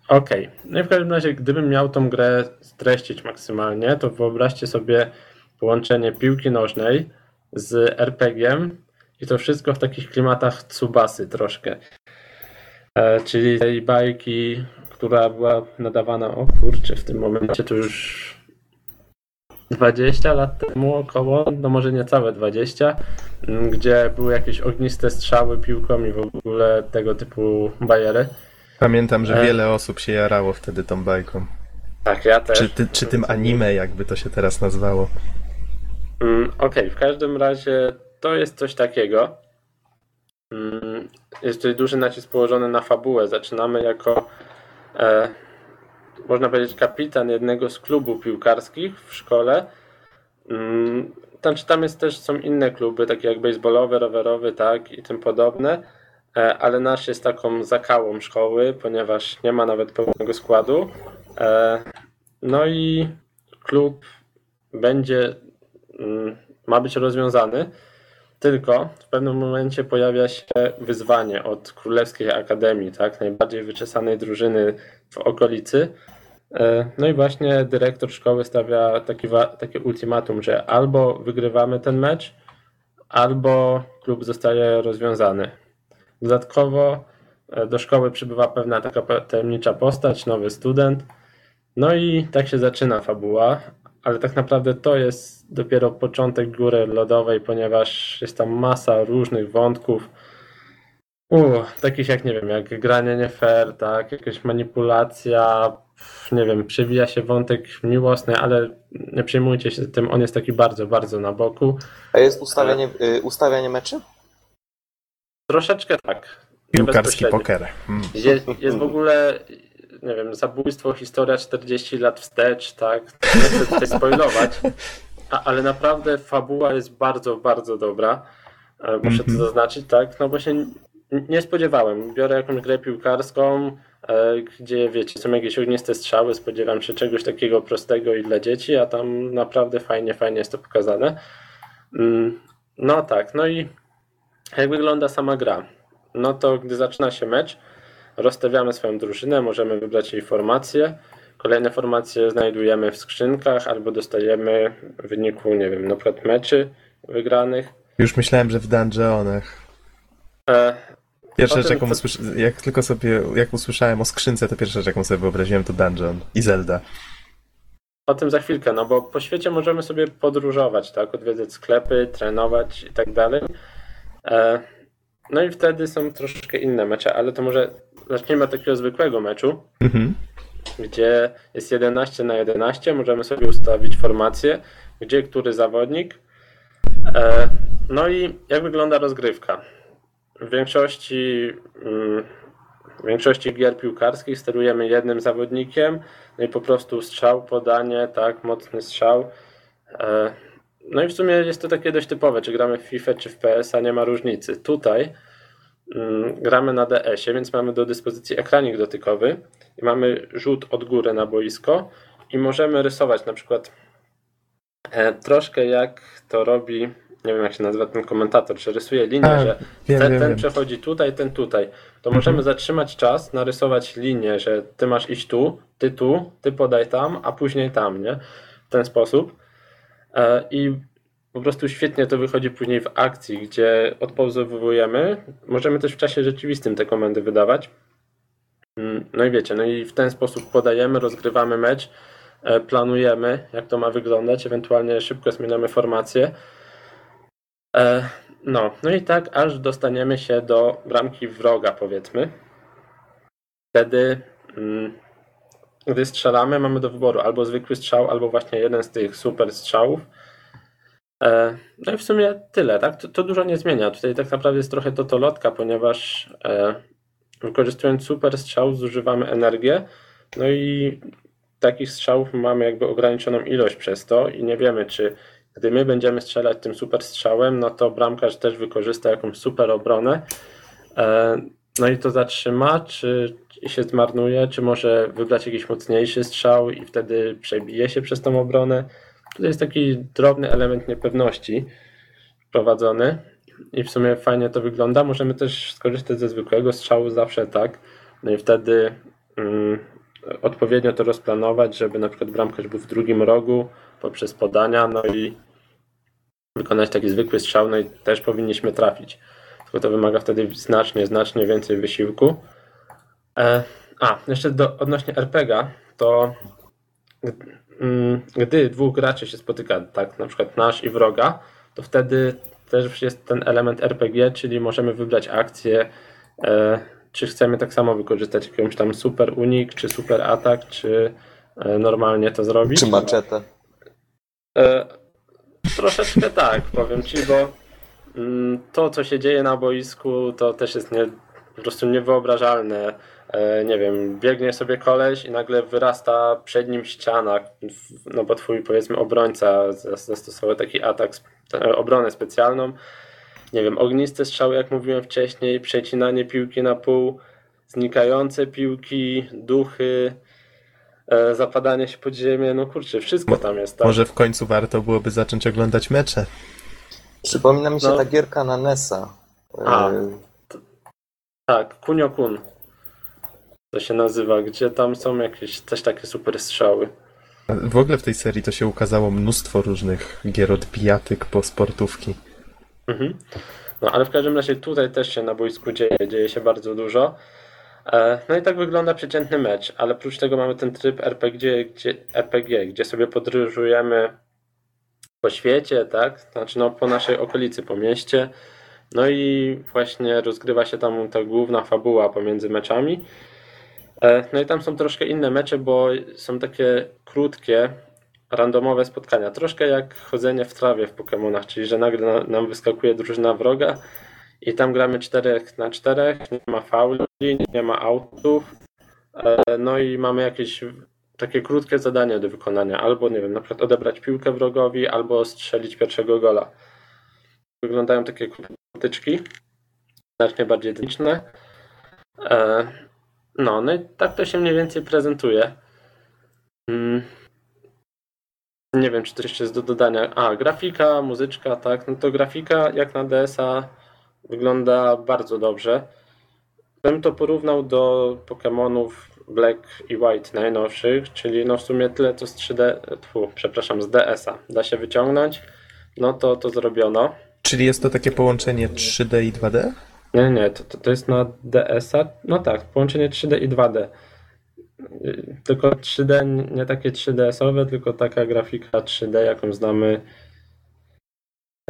C: Okej. No i w każdym razie, gdybym miał tą grę streścić maksymalnie, to wyobraźcie sobie połączenie piłki nożnej z RPG-iem i to wszystko w takich klimatach Tsubasy troszkę. E, czyli tej bajki, która była nadawana, o kurczę, w tym momencie to już 20 lat temu około, no może niecałe 20, m, gdzie były jakieś ogniste strzały piłką i w ogóle tego typu bajery.
A: Pamiętam, że
C: E.
A: wiele osób się jarało wtedy tą bajką.
C: Tak, ja też.
A: Czy, ty, czy tym anime, jakby to się teraz nazwało.
C: Mm, Okej, w każdym razie to jest coś takiego. Mm, Jest tutaj duży nacisk położony na fabułę. Zaczynamy jako, e, można powiedzieć, kapitan jednego z klubów piłkarskich w szkole. Mm, Tam, jest też są inne kluby, takie jak baseballowy, rowerowy, tak i tym podobne, e, ale nasz jest taką zakałą szkoły, ponieważ nie ma nawet pełnego składu. E, No i klub będzie mm, ma być rozwiązany, tylko w pewnym momencie pojawia się wyzwanie od Królewskiej Akademii, tak, najbardziej wyczesanej drużyny w okolicy. E, No i właśnie dyrektor szkoły stawia taki, takie ultimatum, że albo wygrywamy ten mecz, albo klub zostaje rozwiązany. Dodatkowo e, do szkoły przybywa pewna taka tajemnicza postać, nowy student. No i tak się zaczyna fabuła, ale tak naprawdę to jest dopiero początek góry lodowej, ponieważ jest tam masa różnych wątków. U, takich jak nie wiem, jak granie nie fair, tak, jakaś manipulacja, nie wiem, przewija się wątek miłosny, ale nie przejmujcie się tym, on jest taki bardzo, bardzo na boku.
D: A jest ustawianie, y, ustawianie meczy?
C: Troszeczkę tak.
A: Piłkarski poker. Mm.
C: Jest, jest w ogóle, nie wiem, zabójstwo, historia 40 lat wstecz, tak? Nie chcę tutaj spoilować, a, ale naprawdę fabuła jest bardzo, bardzo dobra. E, Muszę to
A: Mhm.
C: zaznaczyć, tak? No bo się nie spodziewałem. Biorę jakąś grę piłkarską, e, gdzie wiecie, są jakieś ogniste strzały, spodziewam się czegoś takiego prostego i dla dzieci, a tam naprawdę fajnie, fajnie jest to pokazane. Mm, No tak, no i jak wygląda sama gra? No to gdy zaczyna się mecz, rozstawiamy swoją drużynę, możemy wybrać jej formację. Kolejne formacje znajdujemy w skrzynkach albo dostajemy w wyniku, nie wiem, na przykład meczy wygranych.
A: Już myślałem, że w dungeonach.
C: E,
A: Pierwsza rzecz, jaką usłysz... jak tylko sobie, jak usłyszałem o skrzynce, to pierwsza rzecz, jaką sobie wyobraziłem, to Dungeon i Zelda.
C: O tym za chwilkę, no bo po świecie możemy sobie podróżować, tak? Odwiedzać sklepy, trenować i tak dalej. E, No i wtedy są troszeczkę inne mecze, ale to może zacznijmy od takiego zwykłego meczu,
A: Mhm.
C: gdzie jest 11 na 11, możemy sobie ustawić formację, gdzie który zawodnik. E, No i jak wygląda rozgrywka? W większości, mm, w większości gier piłkarskich sterujemy jednym zawodnikiem, no i po prostu strzał, podanie, tak, mocny strzał. E, No i w sumie jest to takie dość typowe, czy gramy w FIFA, czy w PS, a nie ma różnicy. Tutaj mm, gramy na DS-ie, więc mamy do dyspozycji ekranik dotykowy i mamy rzut od góry na boisko i możemy rysować na przykład e, troszkę jak to robi, nie wiem jak się nazywa ten komentator, że rysuje linię,
A: A,
C: że
A: wiem,
C: ten,
A: wiem,
C: ten
A: wiem.
C: przechodzi tutaj, ten tutaj. To
A: Mhm.
C: możemy zatrzymać czas, narysować linię, że ty masz iść tu, ty tu, ty podaj tam, a później tam, nie? W ten sposób. E, I po prostu świetnie to wychodzi później w akcji, gdzie odpauzowujemy. Możemy też w czasie rzeczywistym te komendy wydawać. Mm, No i wiecie, no i w ten sposób podajemy, rozgrywamy mecz, e, planujemy, jak to ma wyglądać, ewentualnie szybko zmieniamy formację. E, No, no i tak aż dostaniemy się do bramki wroga, powiedzmy. Wtedy, mm, gdy strzelamy, mamy do wyboru albo zwykły strzał, albo właśnie jeden z tych super strzałów. E, No i w sumie tyle, tak? To, to dużo nie zmienia. Tutaj tak naprawdę jest trochę totolotka, ponieważ e, wykorzystując super strzał zużywamy energię, no i takich strzałów mamy jakby ograniczoną ilość przez to i nie wiemy, czy gdy my będziemy strzelać tym super strzałem, no to bramkarz też wykorzysta jakąś super obronę. E, No i to zatrzyma, czy się zmarnuje, czy może wybrać jakiś mocniejszy strzał i wtedy przebije się przez tą obronę. Tutaj jest taki drobny element niepewności wprowadzony i w sumie fajnie to wygląda. Możemy też skorzystać ze zwykłego strzału zawsze tak. No i wtedy mm, odpowiednio to rozplanować, żeby na przykład bramkarz był w drugim rogu poprzez podania, no i wykonać taki zwykły strzał, no i też powinniśmy trafić. Tylko to wymaga wtedy znacznie, znacznie więcej wysiłku. E, a, jeszcze do, odnośnie RPGa, to mm, gdy dwóch graczy się spotyka, tak, na przykład nasz i wroga, to wtedy też jest ten element RPG, czyli możemy wybrać akcję, e, czy chcemy tak samo wykorzystać jakąś tam super unik, czy super atak, czy e, normalnie to zrobić.
D: Czy maczetę?
C: E, troszeczkę tak, powiem ci, bo mm, to, co się dzieje na boisku, to też jest nie, po prostu niewyobrażalne. E, nie wiem, biegnie sobie koleś i nagle wyrasta przed nim ściana, no bo twój powiedzmy obrońca zas- zastosował taki atak, obronę specjalną. Nie wiem, ogniste strzały, jak mówiłem wcześniej, przecinanie piłki na pół, znikające piłki, duchy, e, zapadanie się pod ziemię, no kurczę, wszystko tam jest. Tak?
A: Może w końcu warto byłoby zacząć oglądać mecze.
D: Przypomina mi się
C: No.
D: ta gierka na NES-a.
C: A.
D: E,
C: Tak, Kunio Kun. To się nazywa, gdzie tam są jakieś też takie super strzały.
A: W ogóle w tej serii to się ukazało mnóstwo różnych gier od bijatyk po sportówki.
C: Mhm. No ale w każdym razie tutaj też się na boisku dzieje, dzieje się bardzo dużo. E, No i tak wygląda przeciętny mecz, ale oprócz tego mamy ten tryb RPG, gdzie, RPG, gdzie sobie podróżujemy po świecie, tak? Znaczy no po naszej okolicy, po mieście. No i właśnie rozgrywa się tam ta główna fabuła pomiędzy meczami. E, No i tam są troszkę inne mecze, bo są takie krótkie, randomowe spotkania. Troszkę jak chodzenie w trawie w Pokémonach, czyli że nagle na, nam wyskakuje drużyna wroga i tam gramy 4 na 4, nie ma fauli, nie ma autów. E, No i mamy jakieś takie krótkie zadanie do wykonania. Albo, nie wiem, na przykład odebrać piłkę wrogowi, albo strzelić pierwszego gola. Wyglądają takie krótyczki, znacznie bardziej dynamiczne. E, No, no i tak to się mniej więcej prezentuje. Nie wiem, czy coś jeszcze jest do dodania. A, grafika, muzyczka, tak. No to grafika jak na DS-a wygląda bardzo dobrze. Bym to porównał do Pokémonów Black i White najnowszych, czyli no w sumie tyle co z 3D, tfu, przepraszam, z DS-a da się wyciągnąć, no to to zrobiono.
A: Czyli jest to takie połączenie 3D i 2D?
C: Nie, nie, to, to, to jest na DS-a. No tak, połączenie 3D i 2D. Tylko 3D, nie takie 3DS-owe, tylko taka grafika 3D, jaką znamy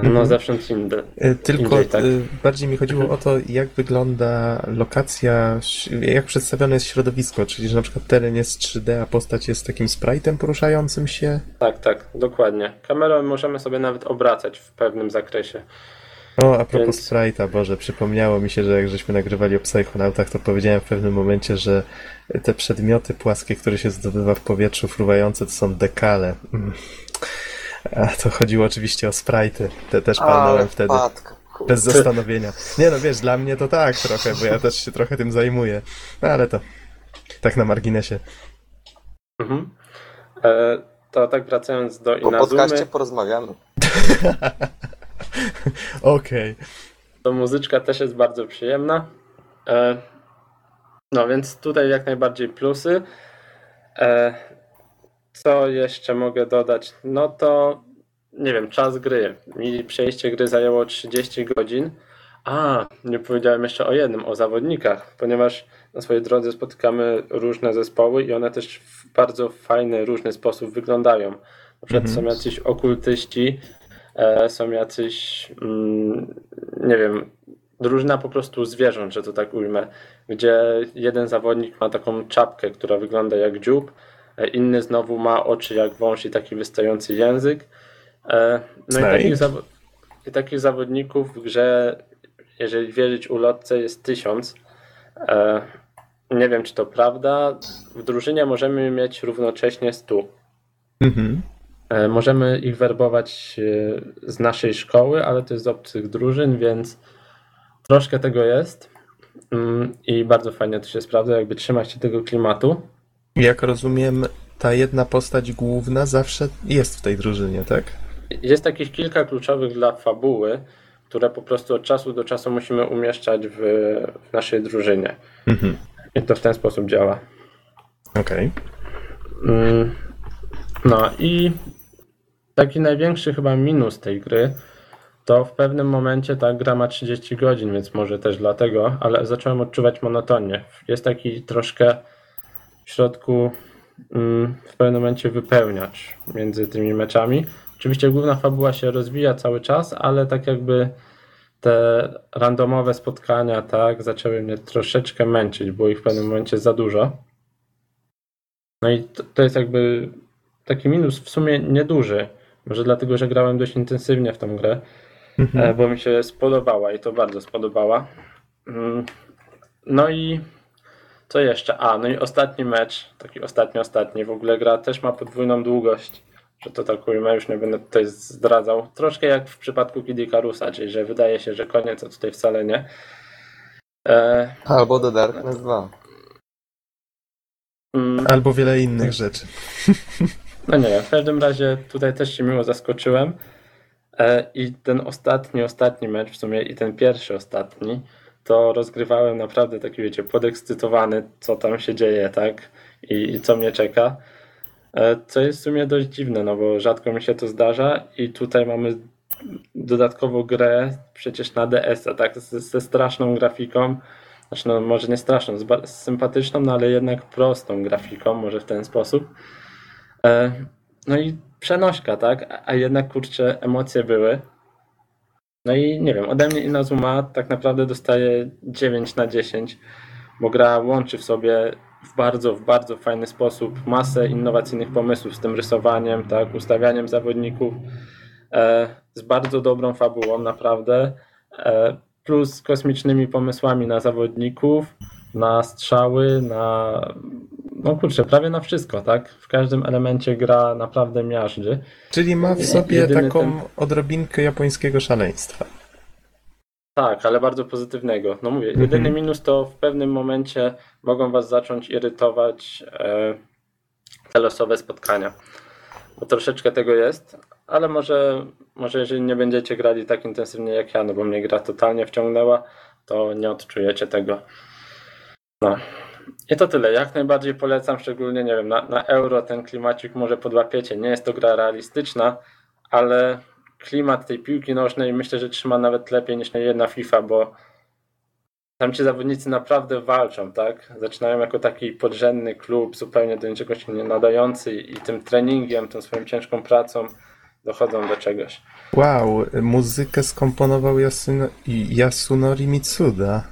C: no
A: Mhm.
C: zewsząd indy.
A: Y, Tylko
C: Indziej, tak.
A: y, bardziej mi chodziło o to, jak wygląda lokacja, jak przedstawione jest środowisko, czyli że na przykład teren jest 3D, a postać jest takim sprite'em poruszającym się.
C: Tak, tak, dokładnie. Kamerą możemy sobie nawet obracać w pewnym zakresie.
A: O, a propos
C: Więc-
A: sprite'a, Boże, przypomniało mi się, że jak żeśmy nagrywali o Psychonautach, to powiedziałem w pewnym momencie, że te przedmioty płaskie, które się zdobywa w powietrzu fruwające, to są dekale. Mm. A to chodziło oczywiście o sprite'y. Te też palnąłem wtedy.
D: kurde.
A: Bez zastanowienia. Nie no, wiesz, dla mnie to tak trochę, bo ja też się trochę tym zajmuję. No ale to tak na marginesie.
C: Mhm. E, to tak wracając do
D: Po podcaście
C: Inazumy,
D: porozmawiamy.
A: Okej.
C: to muzyczka też jest bardzo przyjemna. E, no więc tutaj jak najbardziej plusy. E, co jeszcze mogę dodać? No to nie wiem, czas gry. Mi przejście gry zajęło 30 godzin. A, nie powiedziałem jeszcze o jednym, o zawodnikach, ponieważ na swojej drodze spotykamy różne zespoły i one też w bardzo fajny, różny sposób wyglądają. Na przykład
A: Mhm.
C: są jacyś okultyści, są jacyś, mm, nie wiem, drużyna po prostu zwierząt, że to tak ujmę, gdzie jeden zawodnik ma taką czapkę, która wygląda jak dziób, e, inny znowu ma oczy jak wąż i taki wystający język. E, No i takich, zawo- i takich zawodników w grze, jeżeli wierzyć ulotce, jest tysiąc. E, Nie wiem, czy to prawda. W drużynie możemy mieć równocześnie stu.
A: Mhm.
C: E, Możemy ich werbować e, z naszej szkoły, ale to jest z obcych drużyn, więc troszkę tego jest. Mm, I bardzo fajnie to się sprawdza, jakby trzymać się tego klimatu.
A: Jak rozumiem, ta jedna postać główna zawsze jest w tej drużynie, tak?
C: Jest takich kilka kluczowych dla fabuły, które po prostu od czasu do czasu musimy umieszczać w, w naszej drużynie.
A: Mhm.
C: I to w ten sposób działa.
A: Okej.
C: Mm, No i taki największy chyba minus tej gry to w pewnym momencie ta gra ma 30 godzin, więc może też dlatego, ale zacząłem odczuwać monotonię. Jest taki troszkę w środku mm, w pewnym momencie wypełniacz między tymi meczami. Oczywiście główna fabuła się rozwija cały czas, ale tak jakby te randomowe spotkania tak zaczęły mnie troszeczkę męczyć, było ich w pewnym momencie za dużo. No i to, to jest jakby taki minus w sumie nieduży. Może dlatego, że grałem dość intensywnie w tą grę,
A: Mhm.
C: e, bo mi się spodobała i to bardzo spodobała. Mm, No i co jeszcze? A, no i ostatni mecz, taki ostatni, ostatni. W ogóle gra też ma podwójną długość, że to tak ujmę, już nie będę tutaj zdradzał. Troszkę jak w przypadku Kid Icarusa, czyli że wydaje się, że koniec, a tutaj wcale nie. E,
D: Albo The Darkness 2.
C: mm,
A: Albo wiele innych rzeczy.
C: No nie wiem, w każdym razie tutaj też się miło zaskoczyłem. E, I ten ostatni, ostatni mecz, w sumie i ten pierwszy ostatni, to rozgrywałem naprawdę taki, wiecie, podekscytowany, co tam się dzieje, tak? I, i co mnie czeka. E, Co jest w sumie dość dziwne, no bo rzadko mi się to zdarza i tutaj mamy dodatkowo grę przecież na DS-a, tak? Ze, ze straszną grafiką. Znaczy, no może nie straszną, z, z sympatyczną, no ale jednak prostą grafiką, może w ten sposób. E, No i przenośka, tak? A- jednak kurczę, emocje były. No i nie wiem, ode mnie Inazuma tak naprawdę dostaje 9 na 10, bo gra łączy w sobie w bardzo, w bardzo fajny sposób masę innowacyjnych pomysłów z tym rysowaniem, tak, ustawianiem zawodników, e, z bardzo dobrą fabułą naprawdę, e, plus kosmicznymi pomysłami na zawodników, na strzały, na no kurczę, prawie na wszystko, tak? W każdym elemencie gra naprawdę miażdży.
A: Czyli ma w sobie
C: jedyny
A: taką
C: ten-
A: odrobinkę japońskiego szaleństwa.
C: Tak, ale bardzo pozytywnego. No mówię,
A: Mhm.
C: jedyny minus to w pewnym momencie mogą was zacząć irytować e, te losowe spotkania. Bo troszeczkę tego jest, ale może, może jeżeli nie będziecie grali tak intensywnie jak ja, no bo mnie gra totalnie wciągnęła, to nie odczujecie tego. No. I to tyle. Jak najbardziej polecam, szczególnie, nie wiem, na, na euro ten klimacik może podłapiecie. Nie jest to gra realistyczna, ale klimat tej piłki nożnej myślę, że trzyma nawet lepiej niż jedna FIFA, bo tam ci zawodnicy naprawdę walczą, tak? Zaczynają jako taki podrzędny klub, zupełnie do niczego się nie nadający i tym treningiem, tą swoją ciężką pracą dochodzą do czegoś.
A: Wow, muzykę skomponował Yasuno, Yasunori Mitsuda.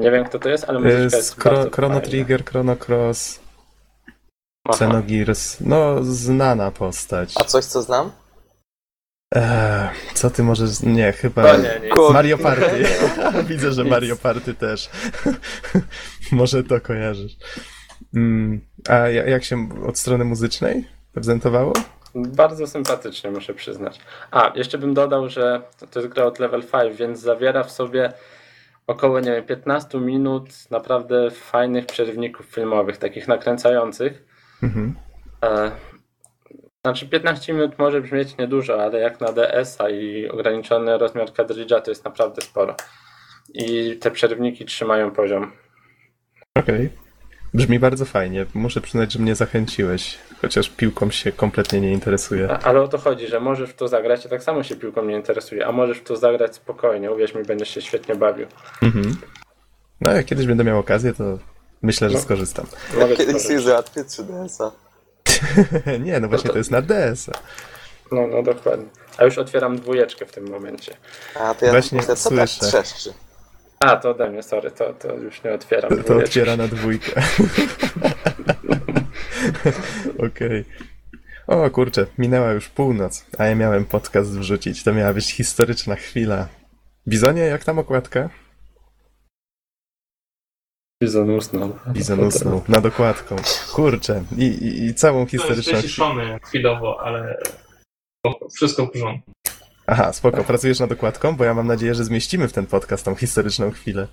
C: Nie wiem kto to jest, ale muzyczka
A: Z
C: jest
A: Chrono. Trigger, Chrono Cross,
C: Aha.
A: Xenogears. No, znana postać.
D: A coś, co znam?
A: Eee, co ty możesz... Nie, chyba...
C: To nie, nie.
A: Mario Party. Widzę, że. Mario Party też. Może to kojarzysz. Mm, a ja- jak się od strony muzycznej prezentowało?
C: Bardzo sympatycznie, muszę przyznać. A, jeszcze bym dodał, że to- to jest gra od level 5, więc zawiera w sobie około, nie wiem, 15 minut naprawdę fajnych przerywników filmowych, takich nakręcających.
A: Mhm.
C: E, Znaczy 15 minut może brzmieć niedużo, ale jak na DS-a i ograniczony rozmiar kadridża to jest naprawdę sporo. I te przerywniki trzymają poziom.
A: Okej. Brzmi bardzo fajnie. Muszę przyznać, że mnie zachęciłeś. Chociaż piłką się kompletnie nie interesuję.
C: A- Ale o to chodzi, że możesz w to zagrać, ja tak samo się piłką nie interesuje, a możesz w to zagrać spokojnie, uwierz mi, będziesz się świetnie bawił.
A: Mhm. No, jak kiedyś będę miał okazję, to myślę, że
C: No.
A: skorzystam.
C: Mogę
D: Kiedyś sobie załatwię 3DS-a.
A: nie, no właśnie to jest na DS.
C: No, no dokładnie. A już otwieram dwójeczkę w tym momencie.
D: A to ja
A: Właśnie
D: myślę, co tak
A: słyszę.
D: trzeszczy?
C: A, to ode mnie, sorry, to, to już nie otwieram
A: To, to otwiera na dwójkę. Okej. O kurczę, minęła już północ, a ja miałem podcast wrzucić. To miała być historyczna chwila. Bizonie, jak tam okładka?
C: Bizon usnął.
A: Bizon usnął nad okładką. Kurczę, i, i, i całą
B: To jest
A: historyczną chwilę.
B: wyciszony chwilowo, ale wszystko w porządku.
A: Aha, spoko, pracujesz nad okładką, bo ja mam nadzieję, że zmieścimy w ten podcast tą historyczną chwilę.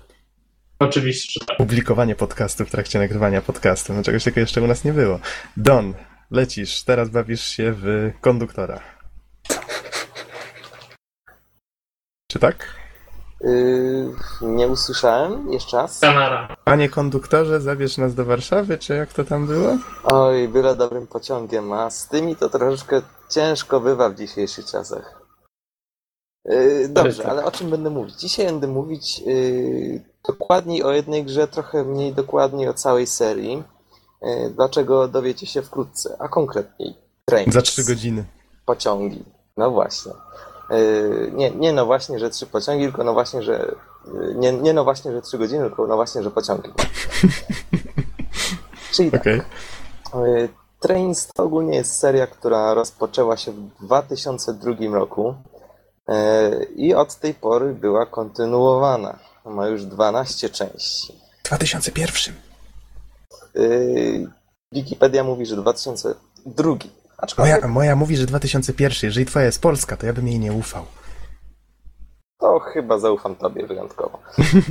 B: Oczywiście, że tak.
A: Publikowanie podcastu w trakcie nagrywania podcastu. No czegoś takiego jeszcze u nas nie było. Don, lecisz, teraz bawisz się w konduktora. Czy tak?
D: Yy, nie usłyszałem. Jeszcze raz.
B: Kanara.
A: Panie konduktorze, zabierz nas do Warszawy, czy jak to tam było?
D: Oj, byle dobrym pociągiem, a z tymi to troszeczkę ciężko bywa w dzisiejszych czasach. Yy, dobrze,
C: tak.
D: ale o czym będę mówić? Dzisiaj będę mówić yy, dokładniej o jednej grze, trochę mniej dokładniej o całej serii. Yy, dlaczego dowiecie się wkrótce, a konkretniej Trains.
A: Za trzy godziny.
D: Pociągi. No właśnie. Nie, nie no właśnie, że trzy pociągi, tylko no właśnie, że nie, nie no właśnie, że trzy godziny, tylko no właśnie, że pociągi. Czyli tak.
A: Okej.
D: Y, Trains to ogólnie jest seria, która rozpoczęła się w 2002 roku i od tej pory była kontynuowana. Ma już 12 części.
A: W 2001.
D: Y, Wikipedia mówi, że 2002. Aczkolwiek
A: Moja, moja mówi, że 2001. Jeżeli twoja jest Polska, to ja bym jej nie ufał.
D: to chyba zaufam tobie wyjątkowo.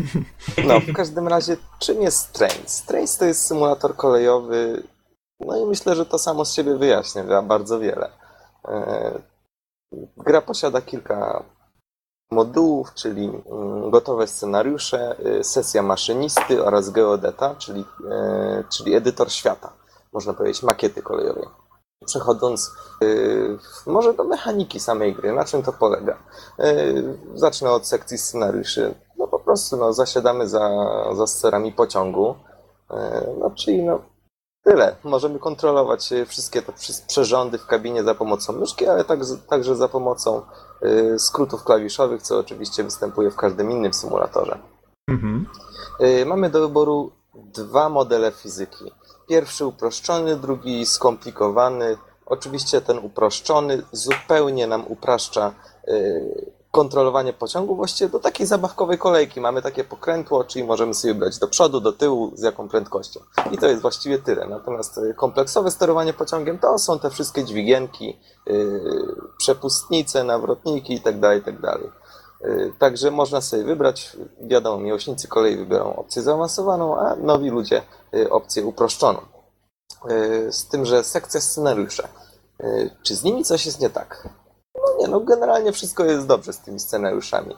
D: No, w każdym razie, czym jest Trains? Trains to jest symulator kolejowy, no i myślę, że to samo z siebie wyjaśnia bardzo wiele. Gra posiada kilka modułów, czyli mm, gotowe scenariusze, y, sesja maszynisty oraz geodeta, czyli, e, czyli edytor świata, można powiedzieć, makiety kolejowej. Przechodząc y, może do mechaniki samej gry, na czym to polega? Y, Zacznę od sekcji scenariuszy. No po prostu no, zasiadamy za, za sterami pociągu, y, no czyli no tyle. Możemy kontrolować y, wszystkie te przyrządy w kabinie za pomocą myszki, ale tak, także za pomocą y, skrótów klawiszowych, co oczywiście występuje w każdym innym symulatorze.
A: Mhm.
D: Y, Mamy do wyboru dwa modele fizyki. Pierwszy uproszczony, drugi skomplikowany. Oczywiście ten uproszczony zupełnie nam upraszcza y, kontrolowanie pociągu właściwie do takiej zabawkowej kolejki. Mamy takie pokrętło, czyli możemy sobie brać do przodu, do tyłu, z jaką prędkością. I to jest właściwie tyle. Natomiast y, kompleksowe sterowanie pociągiem to są te wszystkie dźwigienki, y, przepustnice, nawrotniki itd. itd. Y, Także można sobie wybrać, wiadomo, miłośnicy kolei wybiorą opcję zaawansowaną, a nowi ludzie y, opcję uproszczoną. Y, Z tym, że sekcja scenariusze. Y, Czy z nimi coś jest nie tak? No nie, no generalnie wszystko jest dobrze z tymi scenariuszami.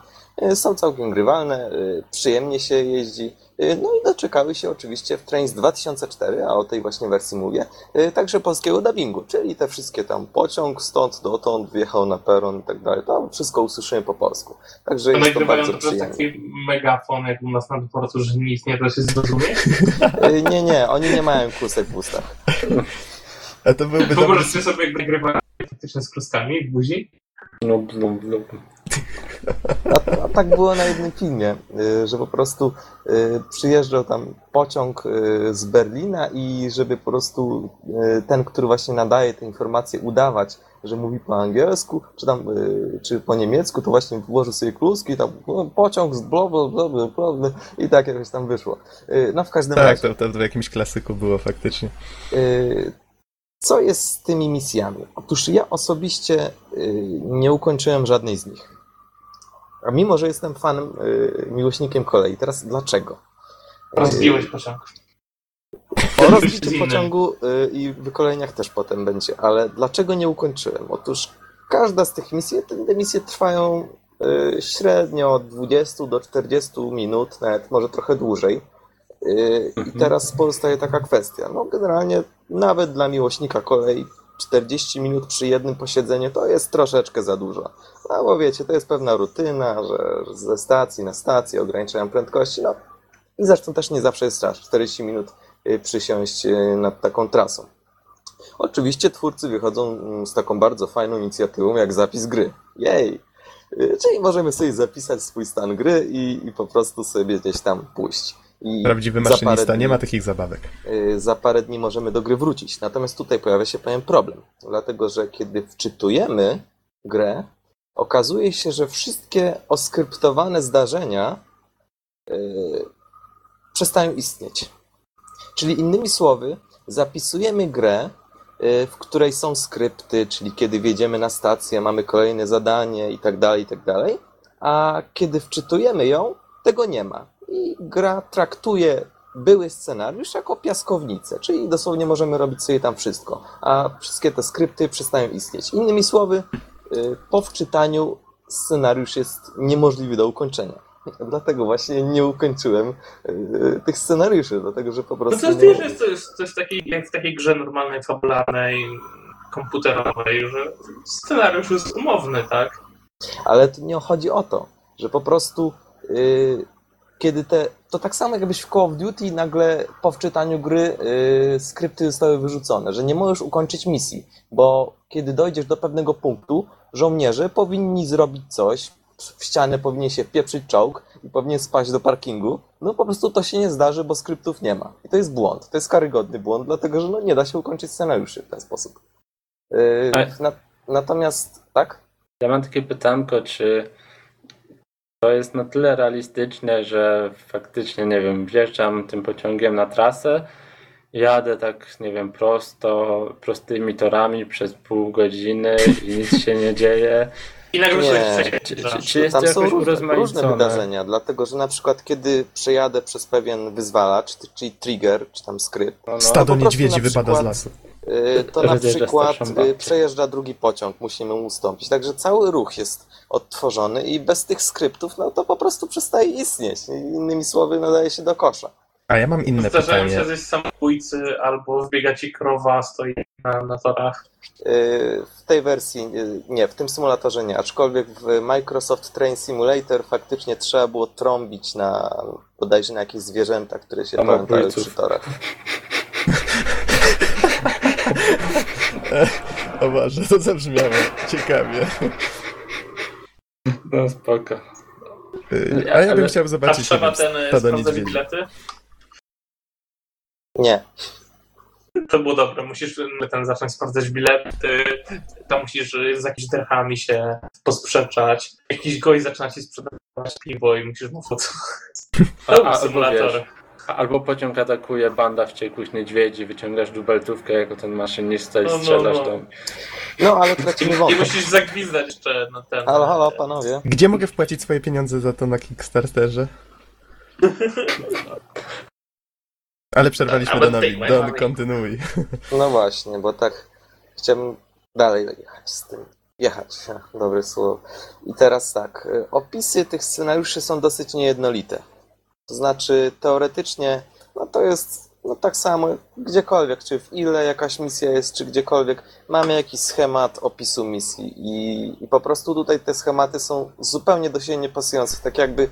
D: Y, Są całkiem grywalne, y, przyjemnie się jeździ. Y, No i do doczekały się oczywiście w Trains 2004, a o tej właśnie wersji mówię, także polskiego dubbingu, czyli te wszystkie tam pociąg stąd dotąd wjechał na peron i tak dalej, to wszystko usłyszymy po polsku. Także
B: To
D: jest to
B: nagrywają
D: bardzo
B: to
D: przyjemne.
B: taki megafon, jak u nas na dworcu, że nic nie da się zrozumieć.
D: Nie, nie, oni nie mają kłusek w ustach.
A: A to byłby dobry...
B: Wyobraźcie sobie, jak nagrywają faktycznie z kluskami w buzi.
D: A, a tak było na jednym filmie, y, że po prostu y, przyjeżdżał tam pociąg y, z Berlina i żeby po prostu ten, który właśnie nadaje te informacje, udawać, że mówi po angielsku, czy tam, czy po niemiecku, to właśnie włożył sobie kluski i tam no, pociąg z bla bla bla bla bla bla i tak jakoś tam wyszło. No w każdym
A: Tak,
D: razie.
A: to, to w jakimś klasyku było faktycznie.
D: Y, Co jest z tymi misjami? Otóż ja osobiście y, nie ukończyłem żadnej z nich. A mimo, że jestem fanem, y, miłośnikiem kolei. Teraz dlaczego? Y,
B: Rozbiłeś pociąg.
D: O rozbiciu pociągu y, i wykoleniach też potem będzie, ale dlaczego nie ukończyłem? Otóż każda z tych misji, te, misje trwają y, średnio od 20 do 40 minut, nawet może trochę dłużej. I teraz pozostaje taka kwestia. No generalnie nawet dla miłośnika kolei 40 minut przy jednym posiedzeniu to jest troszeczkę za dużo. No bo wiecie, to jest pewna rutyna, że ze stacji na stację ograniczają prędkości. No i zresztą też nie zawsze jest czas 40 minut y, przysiąść y, nad taką trasą. Oczywiście twórcy wychodzą mm, z taką bardzo fajną inicjatywą jak zapis gry. Jej! Y, Czyli możemy sobie zapisać swój stan gry i, i po prostu sobie gdzieś tam pójść.
A: Prawdziwy maszynista,
D: dni-
A: nie ma takich zabawek.
D: y, za parę dni możemy do gry wrócić. Natomiast tutaj pojawia się pewien problem, dlatego że kiedy wczytujemy grę, okazuje się, że wszystkie oskryptowane zdarzenia y, przestają istnieć. Czyli innymi słowy, zapisujemy grę, y, w której są skrypty, czyli kiedy wjedziemy na stację, mamy kolejne zadanie i tak dalej, i tak dalej, a kiedy wczytujemy ją, tego nie ma. I gra traktuje były scenariusz jako piaskownicę, czyli dosłownie możemy robić sobie tam wszystko, a wszystkie te skrypty przestają istnieć. Innymi słowy, y, po wczytaniu scenariusz jest niemożliwy do ukończenia. Dlatego właśnie nie ukończyłem y, tych scenariuszy, dlatego że po
B: No
D: prostu
B: to jest, to jest, to jest taki, jak w takiej grze normalnej, fabularnej, komputerowej, że scenariusz jest umowny, tak?
D: Ale to nie chodzi o to, że po prostu yy, kiedy te. To tak samo jakbyś w Call of Duty nagle po wczytaniu gry yy, skrypty zostały wyrzucone, że nie możesz ukończyć misji, bo kiedy dojdziesz do pewnego punktu, żołnierze powinni zrobić coś, w ścianę powinien się pieprzyć czołg i powinien spaść do parkingu. No po prostu to się nie zdarzy, bo skryptów nie ma. I to jest błąd. To jest karygodny błąd, dlatego że no, nie da się ukończyć scenariuszy w ten sposób. Yy, na, natomiast, tak?
C: Ja mam takie pytanko, czy to jest na tyle realistyczne, że faktycznie, nie wiem, wjeżdżam tym pociągiem na trasę, jadę tak, nie wiem, prosto, prostymi torami przez pół godziny i nic się nie dzieje.
B: I nagle
D: Nie.
B: coś
C: Czy,
B: przejeżdża.
C: czy, czy jest
D: Tam
C: to
D: są różne, różne wydarzenia, dlatego że na przykład kiedy przejadę przez pewien wyzwalacz, czyli trigger, czy tam skrypt,
C: No, no.
A: Stado niedźwiedzi wypada z lasu.
D: Y, to na przykład y, przejeżdża drugi pociąg, musimy mu ustąpić. Także cały ruch jest odtworzony i bez tych skryptów, no to po prostu przestaje istnieć. Innymi słowy, nadaje się do kosza.
A: A ja mam inne
B: Zdarzają
A: pytanie.
B: się gdzieś samobójcy, albo wbiega ci krowa, stoi na, na torach.
D: Y, W tej wersji, nie, w tym symulatorze nie, aczkolwiek w Microsoft Train Simulator faktycznie trzeba było trąbić na bodajże na jakieś zwierzęta, które się pamiętały przy torach.
A: O Boże, to zabrzmiało ciekawie.
C: No spoko.
A: Y, A ja bym chciał
B: A
A: zobaczyć
B: trzeba
A: nie wiem,
B: ten
A: stado
B: sprawdzać bilety?
D: Nie,
B: To było dobre. Musisz e, ten zacząć sprawdzać bilety, tam musisz z jakimiś derchami się posprzeczać. Jakiś gość zaczyna ci sprzedawać piwo i musisz mu co.
C: A-
B: To był
C: albo
B: symulator.
C: wiesz, Albo pociąg atakuje banda wściekłych niedźwiedzi, wyciągasz dubeltówkę jako ten maszynista i
B: No, no,
C: strzelasz
B: no.
C: do...
D: no ale tracimy
B: I musisz zagwizdać jeszcze na ten.
D: Halo, halo, panowie.
A: Gdzie mogę wpłacić swoje pieniądze za to na Kickstarterze? Ale przerwaliśmy
B: Ale
A: Donowi.
B: take my
A: Don,
B: money.
A: kontynuuj.
D: No właśnie, bo tak chciałbym dalej jechać z tym. Jechać, dobre słowo. I teraz tak, y, opisy tych scenariuszy są dosyć niejednolite. To znaczy, teoretycznie, no to jest no tak samo gdziekolwiek, czy w ile jakaś misja jest, czy gdziekolwiek, mamy jakiś schemat opisu misji i, i po prostu tutaj te schematy są zupełnie do siebie niepasujące, tak jakby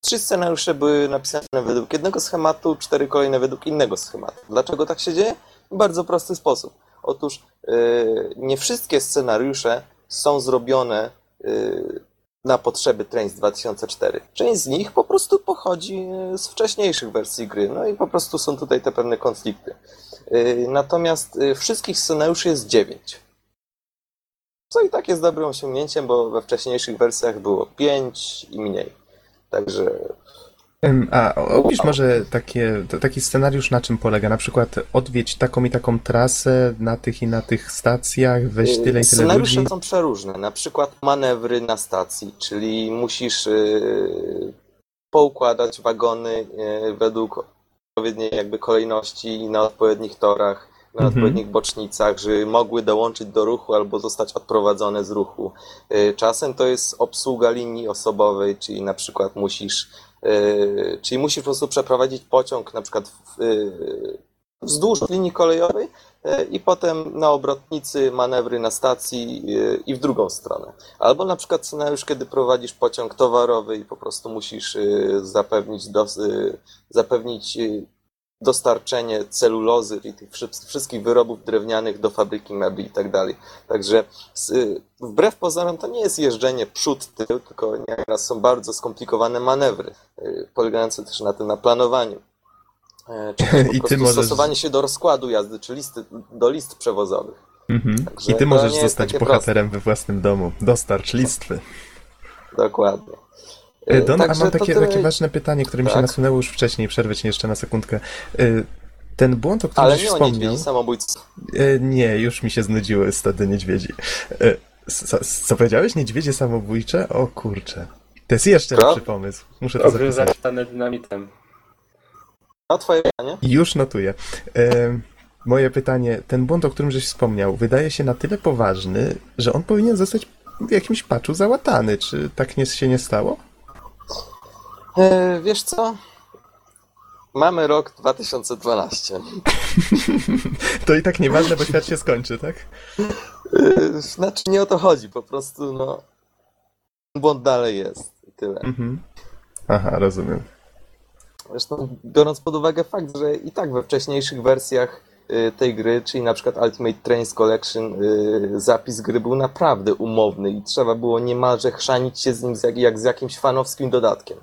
D: trzy scenariusze były napisane według jednego schematu, cztery kolejne według innego schematu. Dlaczego tak się dzieje? W bardzo prosty sposób. Otóż yy, nie wszystkie scenariusze są zrobione yy, na potrzeby Trains 2004. Część z nich po prostu pochodzi e, z wcześniejszych wersji gry, no i po prostu są tutaj te pewne konflikty. E, natomiast e, wszystkich scenariuszy jest 9. Co i tak jest dobrym osiągnięciem, bo we wcześniejszych wersjach było 5 i mniej. Także
A: A opisz może takie, taki scenariusz, na czym polega? Na przykład odwiedź taką i taką trasę na tych i na tych stacjach, weź tyle i tyle
D: Scenariusze
A: ludzi.
D: są przeróżne. Na przykład manewry na stacji, czyli musisz yy, poukładać wagony yy, według odpowiedniej jakby kolejności na odpowiednich torach, na
A: Mhm.
D: odpowiednich bocznicach, żeby mogły dołączyć do ruchu albo zostać odprowadzone z ruchu. Czasem to jest obsługa linii osobowej, czyli na przykład musisz czyli musisz po prostu przeprowadzić pociąg na przykład w, yy, wzdłuż linii kolejowej, E, i potem na obrotnicy manewry na stacji i w drugą stronę. Albo na przykład scenariusz, kiedy prowadzisz pociąg towarowy i po prostu musisz zapewnić, dos, e, zapewnić dostarczenie celulozy, czyli tych wszy- wszystkich wyrobów drewnianych do fabryki mebli i tak dalej. Także e, wbrew pozorom to nie jest jeżdżenie przód, tył, tylko nieraz są bardzo skomplikowane manewry, e, polegające też na tym, na planowaniu. E, Czy też po
A: I możesz-
D: stosowanie się do rozkładu jazdy, czy listy, do list przewozowych.
A: Mhm. I ty możesz zostać bohaterem we własnym domu. Dostarcz listwy.
D: Dokładnie.
A: E, Don, a
D: Także
A: mam
D: to
A: takie,
D: tyle-
A: takie ważne pytanie, które mi się
D: Tak.
A: nasunęło już wcześniej. Przerwę ci jeszcze na sekundkę. E, Ten błąd, o którym
D: Ale nie o
A: wspomniał...
D: niedźwiedzi samobójcy.
A: E, Nie, już mi się znudziły stady niedźwiedzi. E, Co, co powiedziałeś? Niedźwiedzie samobójcze? O kurczę. To jest jeszcze
D: Co?
A: lepszy pomysł. Muszę to
C: stanę dynamitem.
D: No twoje pytanie?
A: Już notuję. E, moje pytanie, ten błąd, o którym żeś wspomniał, wydaje się na tyle poważny, że on powinien zostać w jakimś patchu załatany. Czy tak nie, się nie stało?
D: E, wiesz co? Mamy rok 2012.
A: To i tak nieważne, bo świat się skończy, tak?
D: E, Znaczy nie o to chodzi, po prostu no... Błąd dalej jest i tyle.
A: Mhm. Aha, rozumiem.
D: Zresztą biorąc pod uwagę fakt, że i tak we wcześniejszych wersjach y, tej gry, czyli na przykład Ultimate Trains Collection, zapis gry był naprawdę umowny i trzeba było niemalże chrzanić się z nim jak z jakimś fanowskim dodatkiem.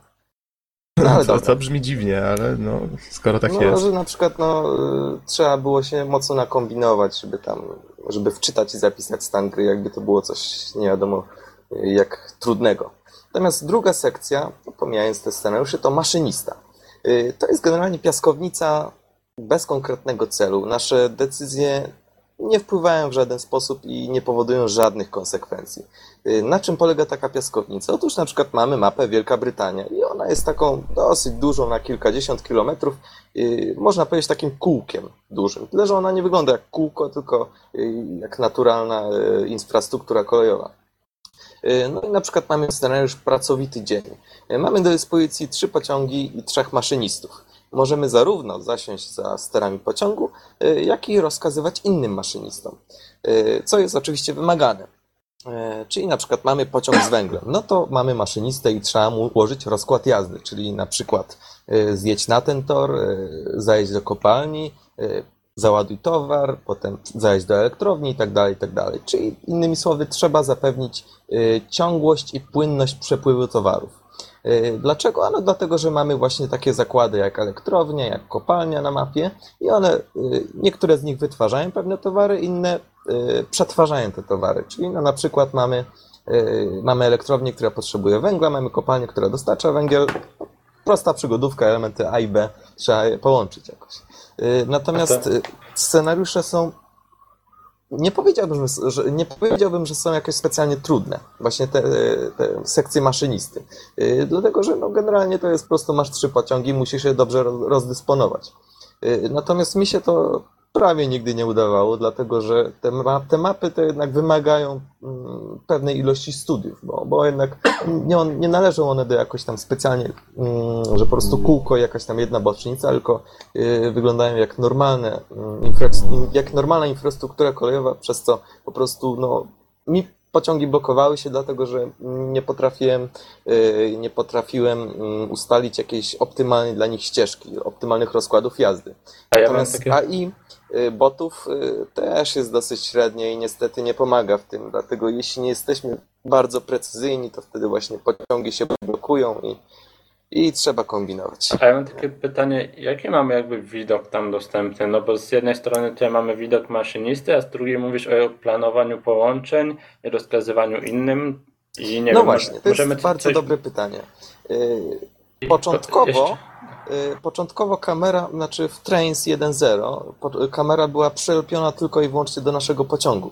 D: No ale
A: to, to brzmi dziwnie, ale no, skoro tak
D: no,
A: jest.
D: że na przykład no, y, trzeba było się mocno nakombinować, żeby tam, żeby wczytać i zapisać stan gry, jakby to było coś nie wiadomo y, jak trudnego. Natomiast druga sekcja, no, pomijając te scenariusze, to maszynista. Y, To jest generalnie piaskownica bez konkretnego celu. Nasze decyzje nie wpływają w żaden sposób i nie powodują żadnych konsekwencji. Y, Na czym polega taka piaskownica? Otóż na przykład mamy mapę Wielka Brytania i ona jest taką dosyć dużą na kilkadziesiąt kilometrów, y, można powiedzieć takim kółkiem dużym. Tyle, że ona nie wygląda jak kółko, tylko y, jak naturalna infrastruktura kolejowa. No i na przykład mamy scenariusz pracowity dzień. Mamy do dyspozycji trzy pociągi i trzech maszynistów. Możemy zarówno zasiąść za sterami pociągu, jak i rozkazywać innym maszynistom, co jest oczywiście wymagane. E, Czyli na przykład mamy pociąg z węglem, no to mamy maszynistę i trzeba mu ułożyć rozkład jazdy, czyli na przykład e, zjedź na ten tor, e, zajedź do kopalni, załaduj towar, potem zajedź do elektrowni i tak dalej, tak dalej. Czyli innymi słowy trzeba zapewnić ciągłość i płynność przepływu towarów. Dlaczego? Ano dlatego, że mamy właśnie takie zakłady jak elektrownia, jak kopalnia na mapie i one, niektóre z nich wytwarzają pewne towary, inne przetwarzają te towary. Czyli no, na przykład mamy, e, mamy elektrownię, która potrzebuje węgla, mamy kopalnię, która dostarcza węgiel. Prosta przygodówka, elementy A i B trzeba je połączyć jakoś. E, Natomiast scenariusze są nie powiedziałbym, że- nie powiedziałbym, że są jakoś specjalnie trudne, właśnie te, te sekcje maszynisty. Dlatego, że no, generalnie to jest po prostu masz trzy pociągi, musisz je dobrze roz- rozdysponować. Natomiast mi się to prawie nigdy nie udawało, dlatego że te, ma, te mapy to jednak wymagają mm, pewnej ilości studiów, bo, bo jednak nie, on- nie należą one do jakoś tam specjalnie, mm, że po prostu kółko, jakaś tam jedna bocznica, tylko y, wyglądają jak normalne, infra- jak normalna infrastruktura kolejowa, przez co po prostu no, mi pociągi blokowały się, dlatego że nie potrafiłem, y, nie potrafiłem mm, ustalić jakiejś optymalnej dla nich ścieżki, optymalnych rozkładów jazdy.
C: A ja
D: Natomiast
C: takie...
D: AI y, botów y, też jest dosyć średnie i niestety nie pomaga w tym, dlatego jeśli nie jesteśmy bardzo precyzyjni, to wtedy właśnie pociągi się blokują i, i trzeba kombinować.
C: A ja mam takie pytanie, jaki mamy jakby widok tam dostępny? No bo z jednej strony tutaj mamy widok maszynisty, a z drugiej mówisz o planowaniu połączeń i rozkazywaniu innym i nie
D: no
C: wiem,
D: właśnie, to jest bardzo
C: coś...
D: dobre pytanie. Y, początkowo- Y, Początkowo kamera, znaczy w Trains 1.0, po- kamera była przylepiona tylko i wyłącznie do naszego pociągu.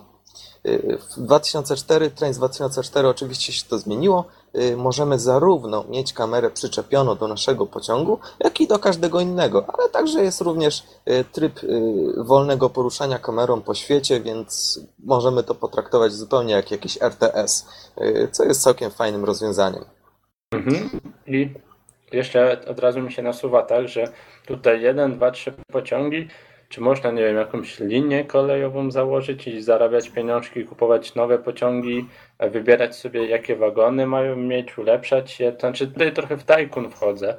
D: Y, W 2004, Trains 2004 oczywiście się to zmieniło. Y, Możemy zarówno mieć kamerę przyczepioną do naszego pociągu, jak i do każdego innego, ale także jest również y, tryb y, wolnego poruszania kamerą po świecie, więc możemy to potraktować zupełnie jak jakiś RTS, y, co jest całkiem fajnym rozwiązaniem.
C: Mhm. I jeszcze od razu mi się nasuwa tak, że tutaj jeden, dwa, trzy pociągi, czy można, nie wiem, jakąś linię kolejową założyć i zarabiać pieniążki, kupować nowe pociągi, e, wybierać sobie jakie wagony mają mieć, ulepszać je. To znaczy tutaj trochę w tajkun wchodzę,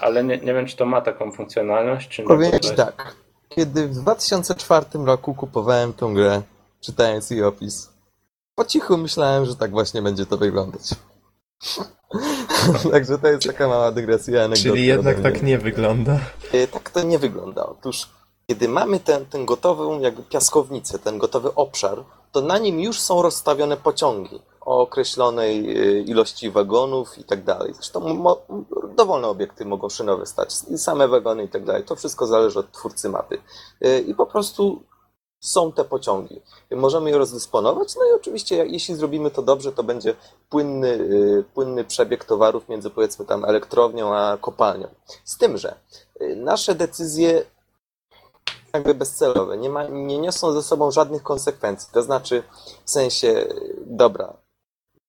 C: ale nie, nie wiem, czy to ma taką funkcjonalność, czy nie.
D: Powiem ci tak. Kiedy w 2004 roku kupowałem tą grę, czytając jej opis, po cichu myślałem, że tak właśnie będzie to wyglądać. Także to jest taka mała dygresja. anegdotka
A: Czyli jednak tak nie wygląda.
D: E, Tak to nie wygląda. Otóż, kiedy mamy ten, ten gotową jakby piaskownicę, ten gotowy obszar, to na nim już są rozstawione pociągi o określonej e, ilości wagonów i tak dalej. Zresztą mo, dowolne obiekty mogą szynowe stać, i same wagony i tak dalej. To wszystko zależy od twórcy mapy. E, I po prostu są te pociągi. Możemy je rozdysponować, no i oczywiście jeśli zrobimy to dobrze, to będzie płynny, y, płynny przebieg towarów między powiedzmy tam elektrownią a kopalnią. Z tym, że y, nasze decyzje jakby bezcelowe, nie, ma, nie niosą ze sobą żadnych konsekwencji. To znaczy w sensie, dobra,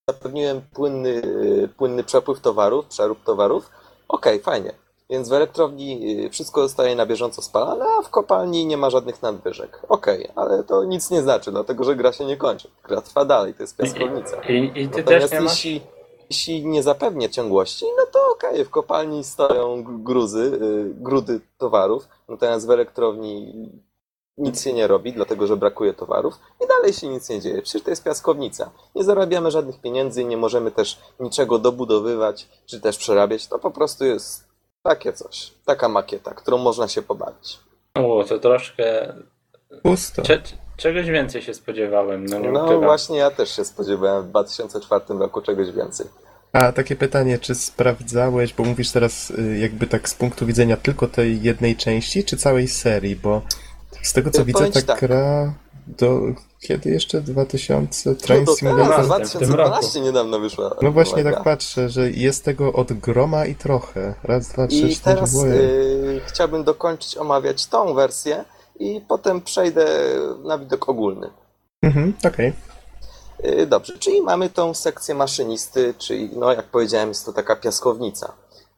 D: zapewniłem płynny, y, płynny przepływ towarów, przerób towarów, okej, fajnie. Więc w elektrowni y, wszystko zostaje na bieżąco spalane, a w kopalni nie ma żadnych nadwyżek. Okej, ale to nic nie znaczy, dlatego że gra się nie kończy. Gra trwa dalej, to jest piaskownica.
C: I, i ty też
D: Natomiast
C: nie masz...
D: jeśli, jeśli nie zapewnię ciągłości, no to okej, w kopalni stoją gruzy, y, grudy towarów, natomiast w elektrowni nic się nie robi, dlatego że brakuje towarów i dalej się nic nie dzieje. Przecież to jest piaskownica. Nie zarabiamy żadnych pieniędzy, nie możemy też niczego dobudowywać, czy też przerabiać. To po prostu jest takie coś, taka makieta, którą można się pobawić.
C: O, to troszkę...
A: Pusto.
C: Cze, czegoś więcej się spodziewałem, no
D: No
C: ukrywam.
D: właśnie ja też się spodziewałem w 2004 roku czegoś więcej.
A: A takie pytanie, czy sprawdzałeś, bo mówisz teraz y, jakby tak z punktu widzenia tylko tej jednej części, czy całej serii, bo z tego co
D: Y,
A: widzę, ta
D: tak.
A: gra do kiedy jeszcze? 2000?
D: No
A: Train
D: to
A: Simulator?
D: teraz,
C: w tym
D: 2012 niedawno wyszła.
A: No właśnie tak patrzę, że jest tego od groma i trochę. Raz, dwa, trzy,
D: I
A: cztery,
D: teraz
A: dwoje.
D: y, chciałbym dokończyć omawiać tą wersję i potem przejdę na widok ogólny.
A: Mhm, okej.
D: Y, Dobrze, czyli mamy tą sekcję maszynisty, czyli no jak powiedziałem jest to taka piaskownica.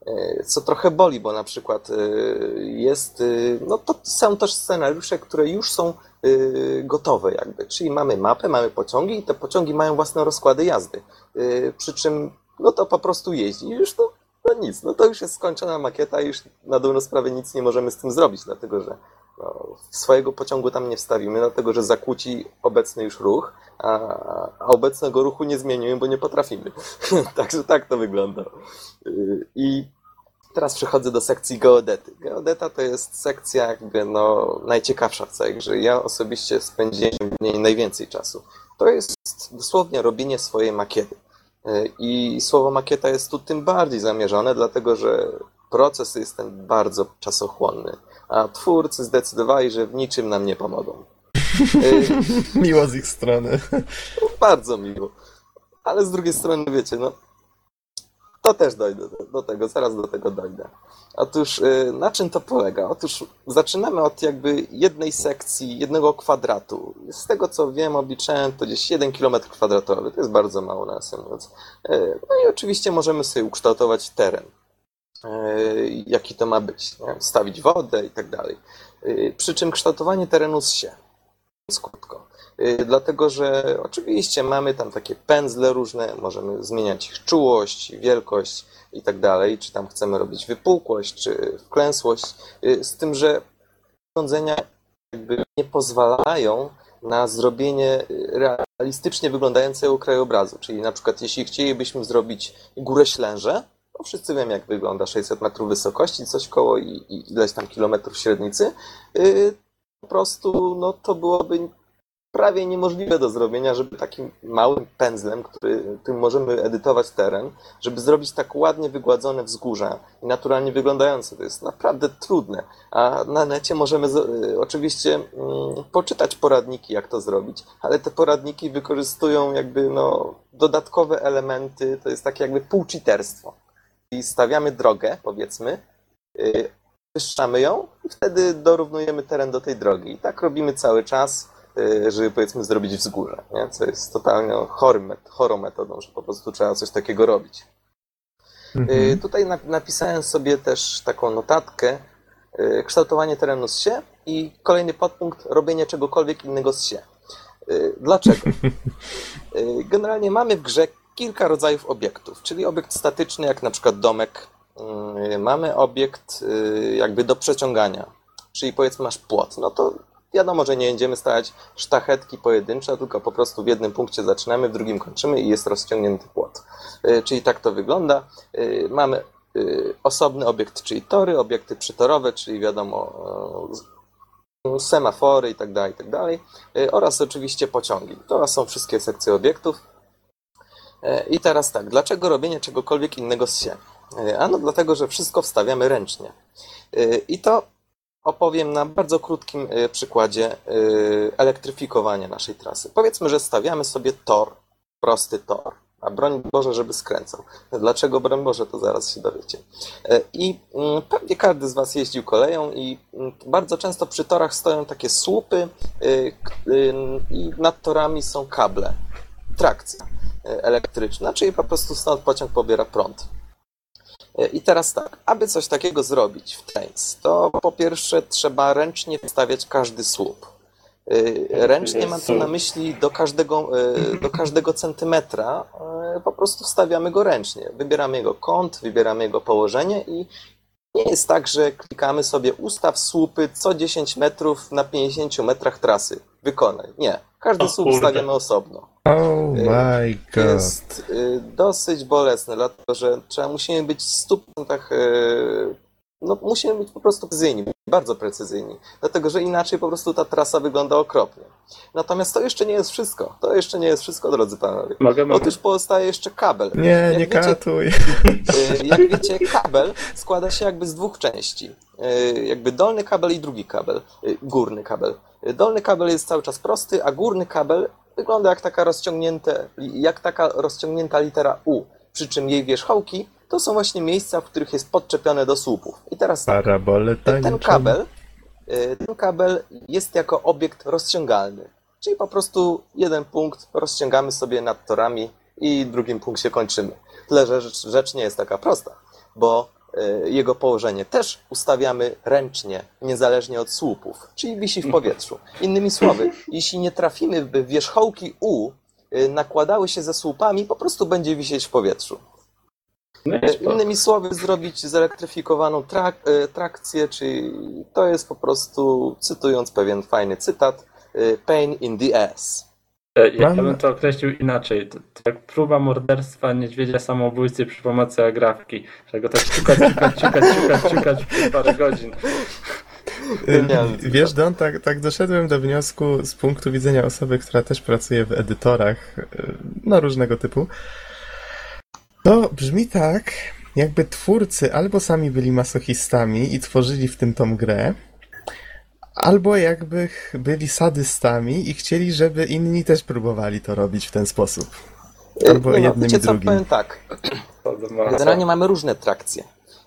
D: Y, Co trochę boli, bo na przykład y, jest, y, no to są też scenariusze, które już są gotowe jakby, czyli mamy mapę, mamy pociągi i te pociągi mają własne rozkłady jazdy. Y, Przy czym no to po prostu jeździ i już to no nic, no to już jest skończona makieta i już na dobrą sprawę nic nie możemy z tym zrobić, dlatego że no, swojego pociągu tam nie wstawimy, dlatego że zakłóci obecny już ruch, a, a obecnego ruchu nie zmienimy, bo nie potrafimy. Także tak to wygląda. Yy, I teraz przechodzę do sekcji geodety. Geodeta to jest sekcja jakby no, najciekawsza w całej grze. Ja osobiście spędziłem w niej najwięcej czasu. To jest dosłownie robienie swojej makiety. Yy, I słowo makieta jest tu tym bardziej zamierzone, dlatego że proces jest ten bardzo czasochłonny, a twórcy zdecydowali, że w niczym nam nie pomogą. Yy,
A: Miło z ich strony.
D: bardzo miło. Ale z drugiej strony, wiecie, no. To też dojdę do, do tego, zaraz do tego dojdę. Otóż y, na czym to polega? Otóż zaczynamy od jakby jednej sekcji, jednego kwadratu. Z tego co wiem, obliczałem to gdzieś 1 km kwadratowy. To jest bardzo mało nawiasem mówiąc. Y, No i oczywiście możemy sobie ukształtować teren. y, Jaki to ma być, nie? wstawić wodę i tak dalej. Przy czym kształtowanie terenu z się. Mówiąc krótko. Y, Dlatego, że oczywiście mamy tam takie pędzle różne, możemy zmieniać ich czułość, wielkość i tak dalej, czy tam chcemy robić wypukłość, czy wklęsłość, y, z tym, że urządzenia jakby nie pozwalają na zrobienie y, realistycznie wyglądającego krajobrazu, czyli na przykład jeśli chcielibyśmy zrobić górę Ślęże, to wszyscy wiemy jak wygląda 600 metrów wysokości, coś koło i, i ileś tam kilometrów średnicy, po prostu no to byłoby prawie niemożliwe do zrobienia, żeby takim małym pędzlem, który, którym możemy edytować teren, żeby zrobić tak ładnie wygładzone wzgórza i naturalnie wyglądające. To jest naprawdę trudne. A na necie możemy z, y, oczywiście mm, poczytać poradniki, jak to zrobić, ale te poradniki wykorzystują jakby no, dodatkowe elementy, to jest takie jakby półcheaterstwo. I stawiamy drogę, powiedzmy, y, wyszczamy ją i wtedy dorównujemy teren do tej drogi. I tak robimy cały czas, żeby powiedzmy zrobić wzgórze, nie? co jest totalnie chorym, chorą metodą, że po prostu trzeba coś takiego robić. Y,
A: Mhm.
D: Tutaj na- napisałem sobie też taką notatkę, y, kształtowanie terenu z się i kolejny podpunkt, robienie czegokolwiek innego z się. Y, Dlaczego? Y, Generalnie mamy w grze kilka rodzajów obiektów, czyli obiekt statyczny, jak na przykład domek. Y, Mamy obiekt y, jakby do przeciągania, czyli powiedzmy masz płot. No to wiadomo, że nie będziemy stawiać sztachetki pojedyncze, tylko po prostu w jednym punkcie zaczynamy, w drugim kończymy i jest rozciągnięty płot. Y, Czyli tak to wygląda. Y, Mamy y, osobny obiekt, czyli tory, obiekty przytorowe, czyli wiadomo semafory i tak dalej, i tak oraz oczywiście pociągi. To są wszystkie sekcje obiektów. I teraz tak, dlaczego robienie czegokolwiek innego z się? Ano dlatego, że wszystko wstawiamy ręcznie. I to opowiem na bardzo krótkim e, przykładzie e, elektryfikowania naszej trasy. Powiedzmy, że stawiamy sobie tor, prosty tor, a broń Boże, żeby skręcał. Dlaczego broń Boże, to zaraz się dowiecie. E, I mm, pewnie każdy z Was jeździł koleją i mm, bardzo często przy torach stoją takie słupy y, y, i nad torami są kable, trakcja y, elektryczna, czyli po prostu stąd pociąg pobiera prąd. Y, I teraz tak, aby coś takiego zrobić w Trains, to po pierwsze trzeba ręcznie wstawiać każdy słup. Y, Ręcznie mam tu na myśli do każdego, y, do każdego centymetra, po prostu wstawiamy go ręcznie. Wybieramy jego kąt, wybieramy jego położenie i nie jest tak, że klikamy sobie ustaw słupy co 10 metrów na 50 metrach trasy. Wykonaj. Nie. Każdy słup
B: kurde.
D: stawiamy osobno.
A: Oh my god.
D: Jest y, dosyć bolesne, dlatego że trzeba, musimy być w 100% y, no, musimy być po prostu precyzyjni, bardzo precyzyjni, dlatego że inaczej po prostu ta trasa wygląda okropnie. Natomiast to jeszcze nie jest wszystko. To jeszcze nie jest wszystko, drodzy panowie.
C: Mogę, mogę.
D: Otóż pozostaje jeszcze kabel.
A: Nie,
D: Jak
A: nie
D: wiecie,
A: katuj.
D: Y, Jak wiecie, kabel składa się jakby z dwóch części. Y, Jakby dolny kabel i drugi kabel, y, górny kabel. Dolny kabel jest cały czas prosty, a górny kabel wygląda jak taka rozciągnięte, jak taka rozciągnięta litera U. Przy czym jej wierzchołki to są właśnie miejsca, w których jest podczepione do słupów. I teraz tak, ten
A: tańczą.
D: kabel, y, ten kabel jest jako obiekt rozciągalny. Czyli po prostu jeden punkt rozciągamy sobie nad torami i drugim punkcie kończymy. Tyle, że rzecz, rzecz nie jest taka prosta, bo y, jego położenie też ustawiamy ręcznie, niezależnie od słupów, czyli wisi w powietrzu. Innymi słowy, jeśli nie trafimy, by wierzchołki U y, nakładały się ze słupami, po prostu będzie wisieć w powietrzu.
C: No.
D: Innymi słowy, zrobić zelektryfikowaną trak, e, trakcję, czyli to jest po prostu, cytując pewien fajny cytat, e, pain in the ass.
C: E, Ja bym to określił inaczej. To, to jak próba morderstwa niedźwiedzia samobójcy przy pomocy agrafki. Że go tak ciukać, ciukać, ciukać, ciukać, ciukać przez parę godzin.
A: Wiesz, Don, tak, tak doszedłem do wniosku z punktu widzenia osoby, która też pracuje w edytorach, no różnego typu. To brzmi tak, jakby twórcy albo sami byli masochistami i tworzyli w tym tą grę, albo jakby byli sadystami i chcieli, żeby inni też próbowali to robić w ten sposób. Albo
D: Nie no,
A: jednym
D: wiecie
A: i
D: co,
A: drugim.
D: powiem tak. Generalnie mamy różne trakcje.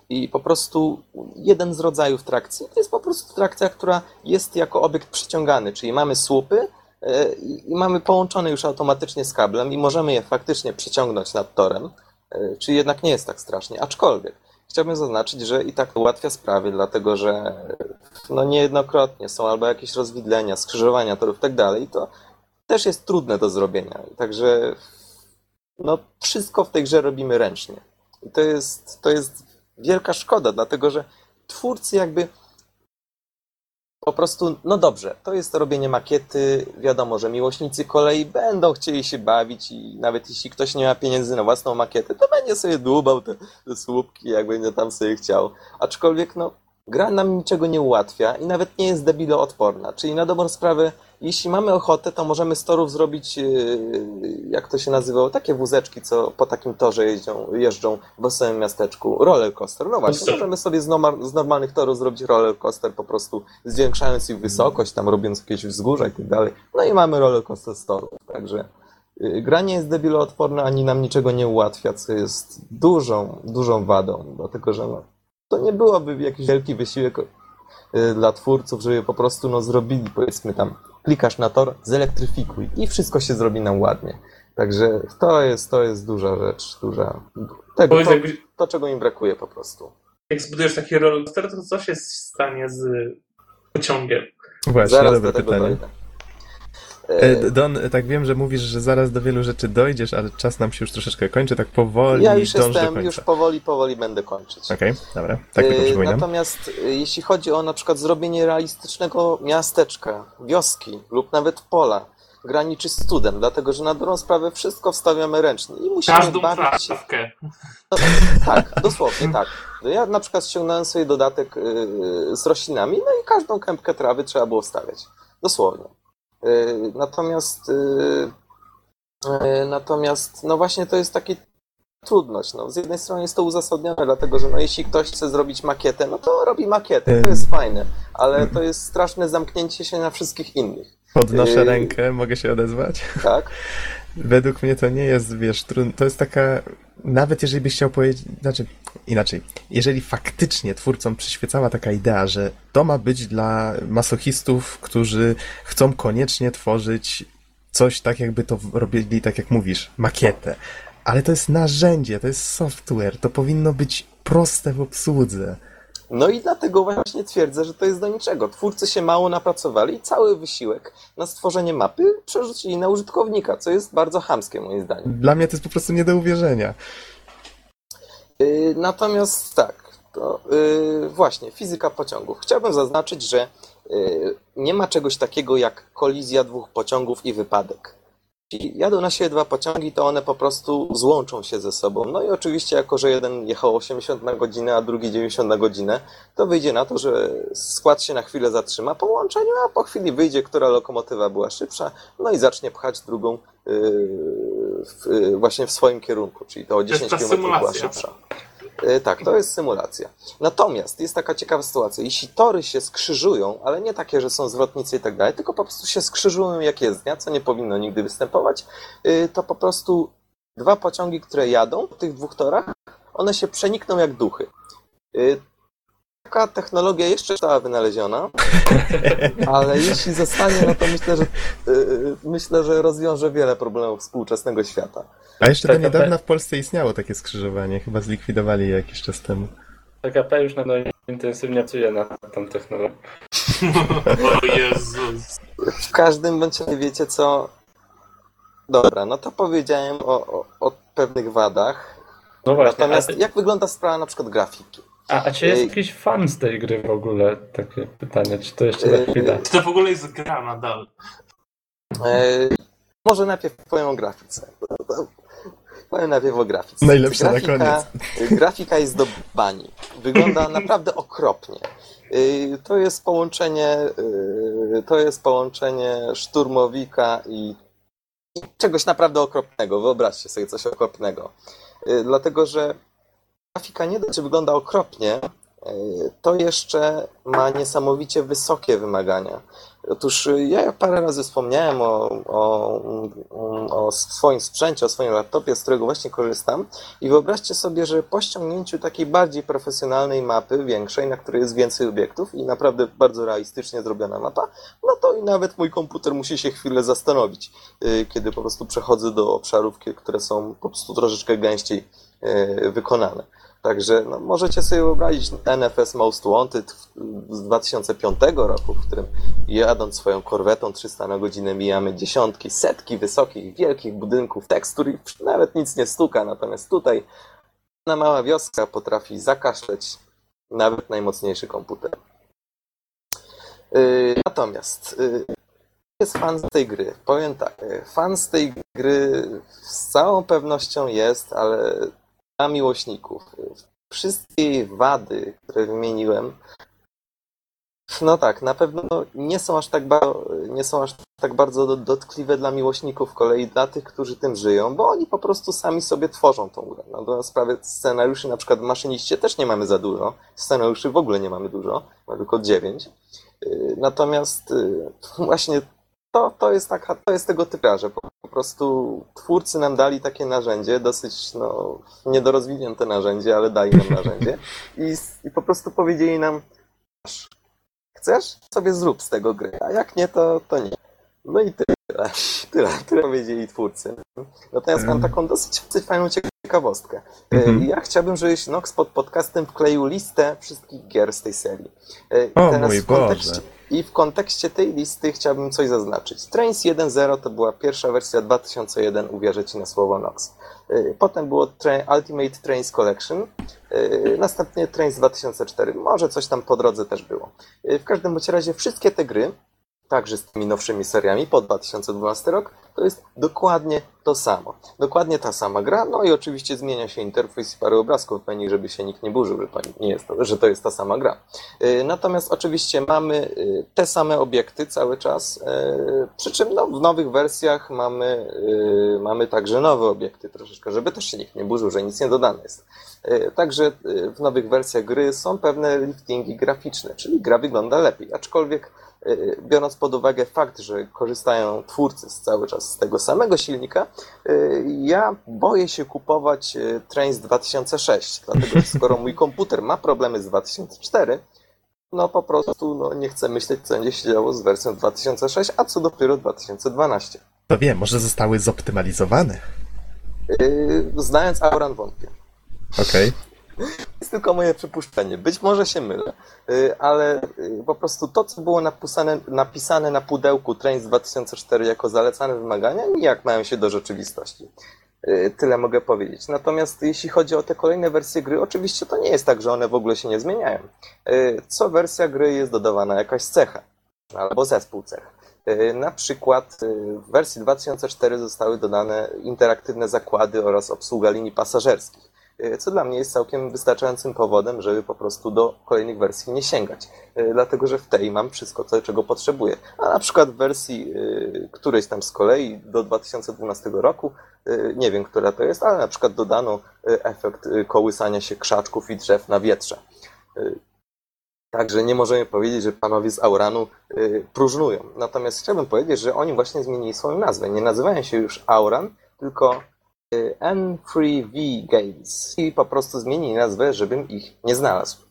D: I po prostu jeden z rodzajów trakcji to jest po prostu trakcja, która jest jako obiekt przyciągany, czyli mamy słupy e, i mamy połączone już automatycznie z kablem i możemy je faktycznie przeciągnąć nad torem, e, czyli jednak nie jest tak strasznie. Aczkolwiek chciałbym zaznaczyć, że i tak ułatwia sprawy, dlatego że no niejednokrotnie są albo jakieś rozwidlenia, skrzyżowania torów i tak dalej, i to też jest trudne do zrobienia. Także no, wszystko w tej grze robimy ręcznie. I to jest, to jest wielka szkoda, dlatego że twórcy jakby po prostu, no dobrze, to jest robienie makiety, wiadomo, że miłośnicy kolei będą chcieli się bawić i nawet jeśli ktoś nie ma pieniędzy na własną makietę, to będzie sobie dłubał te, te słupki, jak będzie tam sobie chciał. Aczkolwiek, no, gra nam niczego nie ułatwia i nawet nie jest debiloodporna, czyli na dobrą sprawę, jeśli mamy ochotę, to możemy z torów zrobić, yy, jak to się nazywało, takie wózeczki, co po takim torze jeżdżą, jeżdżą w samym miasteczku. Roller coaster. No właśnie, możemy sobie z, norma- z normalnych torów zrobić roller coaster, po prostu zwiększając ich wysokość, tam robiąc jakieś wzgórza i tak dalej. No i mamy roller coaster z torów. Także yy, gra nie jest debiloodporna, ani nam niczego nie ułatwia, co jest dużą, dużą wadą, dlatego że no, to nie byłoby jakiś wielki wysiłek y, dla twórców, żeby po prostu no, zrobili, powiedzmy tam, klikasz na tor, zelektryfikuj i wszystko się zrobi nam ładnie. Także to jest, to jest duża rzecz, duża. Tego,
B: Powiedz,
D: to, to, czego im brakuje po prostu.
B: jak zbudujesz taki rollercoaster, to co się stanie z pociągiem?
A: Właśnie,
D: Zaraz
A: dobre
D: do tego
A: pytanie.
D: dojdę.
A: E, Don, tak wiem, że mówisz, że zaraz do wielu rzeczy dojdziesz, ale czas nam się już troszeczkę kończy, tak powoli
D: Ja już
A: dąż do
D: jestem,
A: końca.
D: już powoli, powoli będę kończyć.
A: Okej, dobra, tak tylko
D: E,
A: przypominam.
D: Natomiast e, jeśli chodzi o na przykład zrobienie realistycznego miasteczka, wioski lub nawet pola, graniczy z cudem, dlatego że na dobrą sprawę wszystko wstawiamy ręcznie i musimy
B: Każdą
D: bawić się.
B: trawkę.
D: Tak, dosłownie tak. Ja na przykład ściągnąłem sobie dodatek z roślinami, no i każdą kępkę trawy trzeba było wstawiać. Dosłownie. Yy, Natomiast yy, yy, natomiast no właśnie to jest taki trudność. No, z jednej strony jest to uzasadnione, dlatego że no, jeśli ktoś chce zrobić makietę, no to robi makietę, to jest fajne, ale to jest straszne zamknięcie się na wszystkich innych,
A: Podnoszę rękę, mogę się odezwać?
D: tak?
A: Według mnie to nie jest, wiesz, trudno, to jest taka, nawet jeżeli byś chciał powiedzieć, znaczy, inaczej, jeżeli faktycznie twórcom przyświecała taka idea, że to ma być dla masochistów, którzy chcą koniecznie tworzyć coś tak, jakby to robili, tak jak mówisz, makietę, ale to jest narzędzie, to jest software, to powinno być proste w obsłudze.
D: No i dlatego właśnie twierdzę, że to jest do niczego. Twórcy się mało napracowali i cały wysiłek na stworzenie mapy przerzucili na użytkownika, co jest bardzo chamskie moim zdaniem.
A: Dla mnie to jest po prostu nie do uwierzenia.
D: Yy, natomiast tak, to yy, właśnie, fizyka pociągów. Chciałbym zaznaczyć, że yy, nie ma czegoś takiego jak kolizja dwóch pociągów i wypadek. Jeśli jadą na siebie dwa pociągi, to one po prostu złączą się ze sobą. No i oczywiście, jako że jeden jechał 80 na godzinę, a drugi 90 na godzinę, to wyjdzie na to, że skład się na chwilę zatrzyma po łączeniu, a po chwili wyjdzie, która lokomotywa była szybsza, no i zacznie pchać drugą yy, w, yy, właśnie w swoim kierunku, czyli to o 10
B: ta
D: km była szybsza. Yy, Tak, to jest symulacja. Natomiast jest taka ciekawa sytuacja. Jeśli tory się skrzyżują, ale nie takie, że są zwrotnice i tak dalej, tylko po prostu się skrzyżują jak jezdnia, co nie powinno nigdy występować, yy, to po prostu dwa pociągi, które jadą po tych dwóch torach, one się przenikną jak duchy. Taka technologia jeszcze została wynaleziona, ale jeśli zostanie, no to myślę, że yy, myślę, że rozwiąże wiele problemów współczesnego świata.
A: A jeszcze do niedawna w Polsce istniało takie skrzyżowanie, chyba zlikwidowali je jakiś czas temu.
C: PKP już na pewno intensywnie pracuje nad tą technologią.
B: O Jezus.
D: W każdym bądź razie wiecie co. Dobra, no to powiedziałem o, o, o pewnych wadach.
C: No właśnie,
D: Natomiast
C: a,
D: jak wygląda sprawa na przykład grafiki?
C: A, a czy jest
D: Ej.
C: jakiś fan z tej gry w ogóle? Takie pytanie, czy to jeszcze za chwilę?
B: Czy to w ogóle jest gra nadal?
D: E, może najpierw powiem o grafice. Powiem najpierw o grafice.
A: Najlepsze na
D: grafika, grafika jest do bani. Wygląda naprawdę okropnie. To jest połączenie, to jest połączenie szturmowika i, i czegoś naprawdę okropnego. Wyobraźcie sobie coś okropnego. Dlatego, że grafika nie dość, wygląda okropnie, to jeszcze ma niesamowicie wysokie wymagania. Otóż y, ja parę razy wspomniałem o, o, o swoim sprzęcie, o swoim laptopie, z którego właśnie korzystam i wyobraźcie sobie, że po ściągnięciu takiej bardziej profesjonalnej mapy, większej, na której jest więcej obiektów i naprawdę bardzo realistycznie zrobiona mapa, no to i nawet mój komputer musi się chwilę zastanowić, y, kiedy po prostu przechodzę do obszarów, które są po prostu troszeczkę gęściej wykonane. Także no, możecie sobie wyobrazić NFS Most Wanted z 2005 roku, w którym jadąc swoją korwetą 300 na godzinę mijamy dziesiątki, setki wysokich, wielkich budynków, tekstur i nawet nic nie stuka. Natomiast tutaj na mała wioska potrafi zakaszleć nawet najmocniejszy komputer. Yy, natomiast yy, jest fan z tej gry. Powiem tak, yy, fan z tej gry z całą pewnością jest, ale dla miłośników. Wszystkie wady, które wymieniłem, no tak, na pewno nie są aż tak, bardzo, nie są aż tak bardzo dotkliwe dla miłośników, kolei dla tych, którzy tym żyją, bo oni po prostu sami sobie tworzą tą grę. No do sprawy scenariuszy, na przykład w Maszyniście też nie mamy za dużo, scenariuszy w ogóle nie mamy dużo, mamy tylko dziewięć. Natomiast y, właśnie to, to jest taka, to jest tego typu, że po, po, prostu twórcy nam dali takie narzędzie, dosyć no, niedorozwinięte narzędzie, ale dali nam narzędzie i, i po prostu powiedzieli nam chcesz? Sobie zrób z tego gry, a jak nie, to, to nie. No i tyle, tyle, tyle powiedzieli twórcy. Natomiast mam taką dosyć fajną ciekawostkę. Mhm. Ja chciałbym, żebyś Nox pod podcastem wkleił listę wszystkich gier z tej serii.
A: I o teraz mój Boże.
D: I w kontekście tej listy chciałbym coś zaznaczyć. Trains 1.0 to była pierwsza wersja 2001, uwierzę Ci na słowo Nox. Y, potem było Ultimate Trains Collection, y, następnie Trains 2004. Może coś tam po drodze też było. Y, w każdym razie wszystkie te gry także z tymi nowszymi seriami po 2012 rok, to jest dokładnie to samo. Dokładnie ta sama gra, no i oczywiście zmienia się interfejs i parę obrazków pani, żeby się nikt nie burzył, że to, nie jest że to jest ta sama gra. Y, natomiast oczywiście mamy y, te same obiekty cały czas, y, przy czym no, w nowych wersjach mamy, mamy także nowe obiekty troszeczkę, żeby też się nikt nie burzył, że nic nie dodane jest. Także w nowych wersjach gry są pewne liftingi graficzne, czyli gra wygląda lepiej, aczkolwiek biorąc pod uwagę fakt, że korzystają twórcy z cały czas z tego samego silnika, y, ja boję się kupować y, Trains 2006, dlatego że skoro mój komputer ma problemy z 2004, no po prostu no, nie chcę myśleć, co będzie się działo z wersją 2006, a co dopiero 2012.
A: To wiem, może zostały zoptymalizowane.
D: Znając Auran wątpię.
A: Okej. Okay
D: jest tylko moje przypuszczenie. Być może się mylę, y, ale y, po prostu to, co było napisane, napisane na pudełku Trains 2004 jako zalecane wymagania, nijak mają się do rzeczywistości. Y, tyle mogę powiedzieć. Natomiast jeśli chodzi o te kolejne wersje gry, oczywiście to nie jest tak, że one w ogóle się nie zmieniają. Co wersja gry jest dodawana jakaś cecha albo zespół cech. Na przykład w wersji 2004 zostały dodane interaktywne zakłady oraz obsługa linii pasażerskich. E, co dla mnie jest całkiem wystarczającym powodem, żeby po prostu do kolejnych wersji nie sięgać. E, dlatego, że w tej mam wszystko, co, czego potrzebuję. A na przykład w wersji e, którejś tam z kolei do 2012 roku, nie wiem, która to jest, ale na przykład dodano efekt kołysania się krzaczków i drzew na wietrze. Także nie możemy powiedzieć, że panowie z Auranu próżnują. Natomiast chciałbym powiedzieć, że oni właśnie zmienili swoją nazwę. Nie nazywają się już Auran, tylko N3V Games i po prostu zmienili nazwę, żebym ich nie znalazł.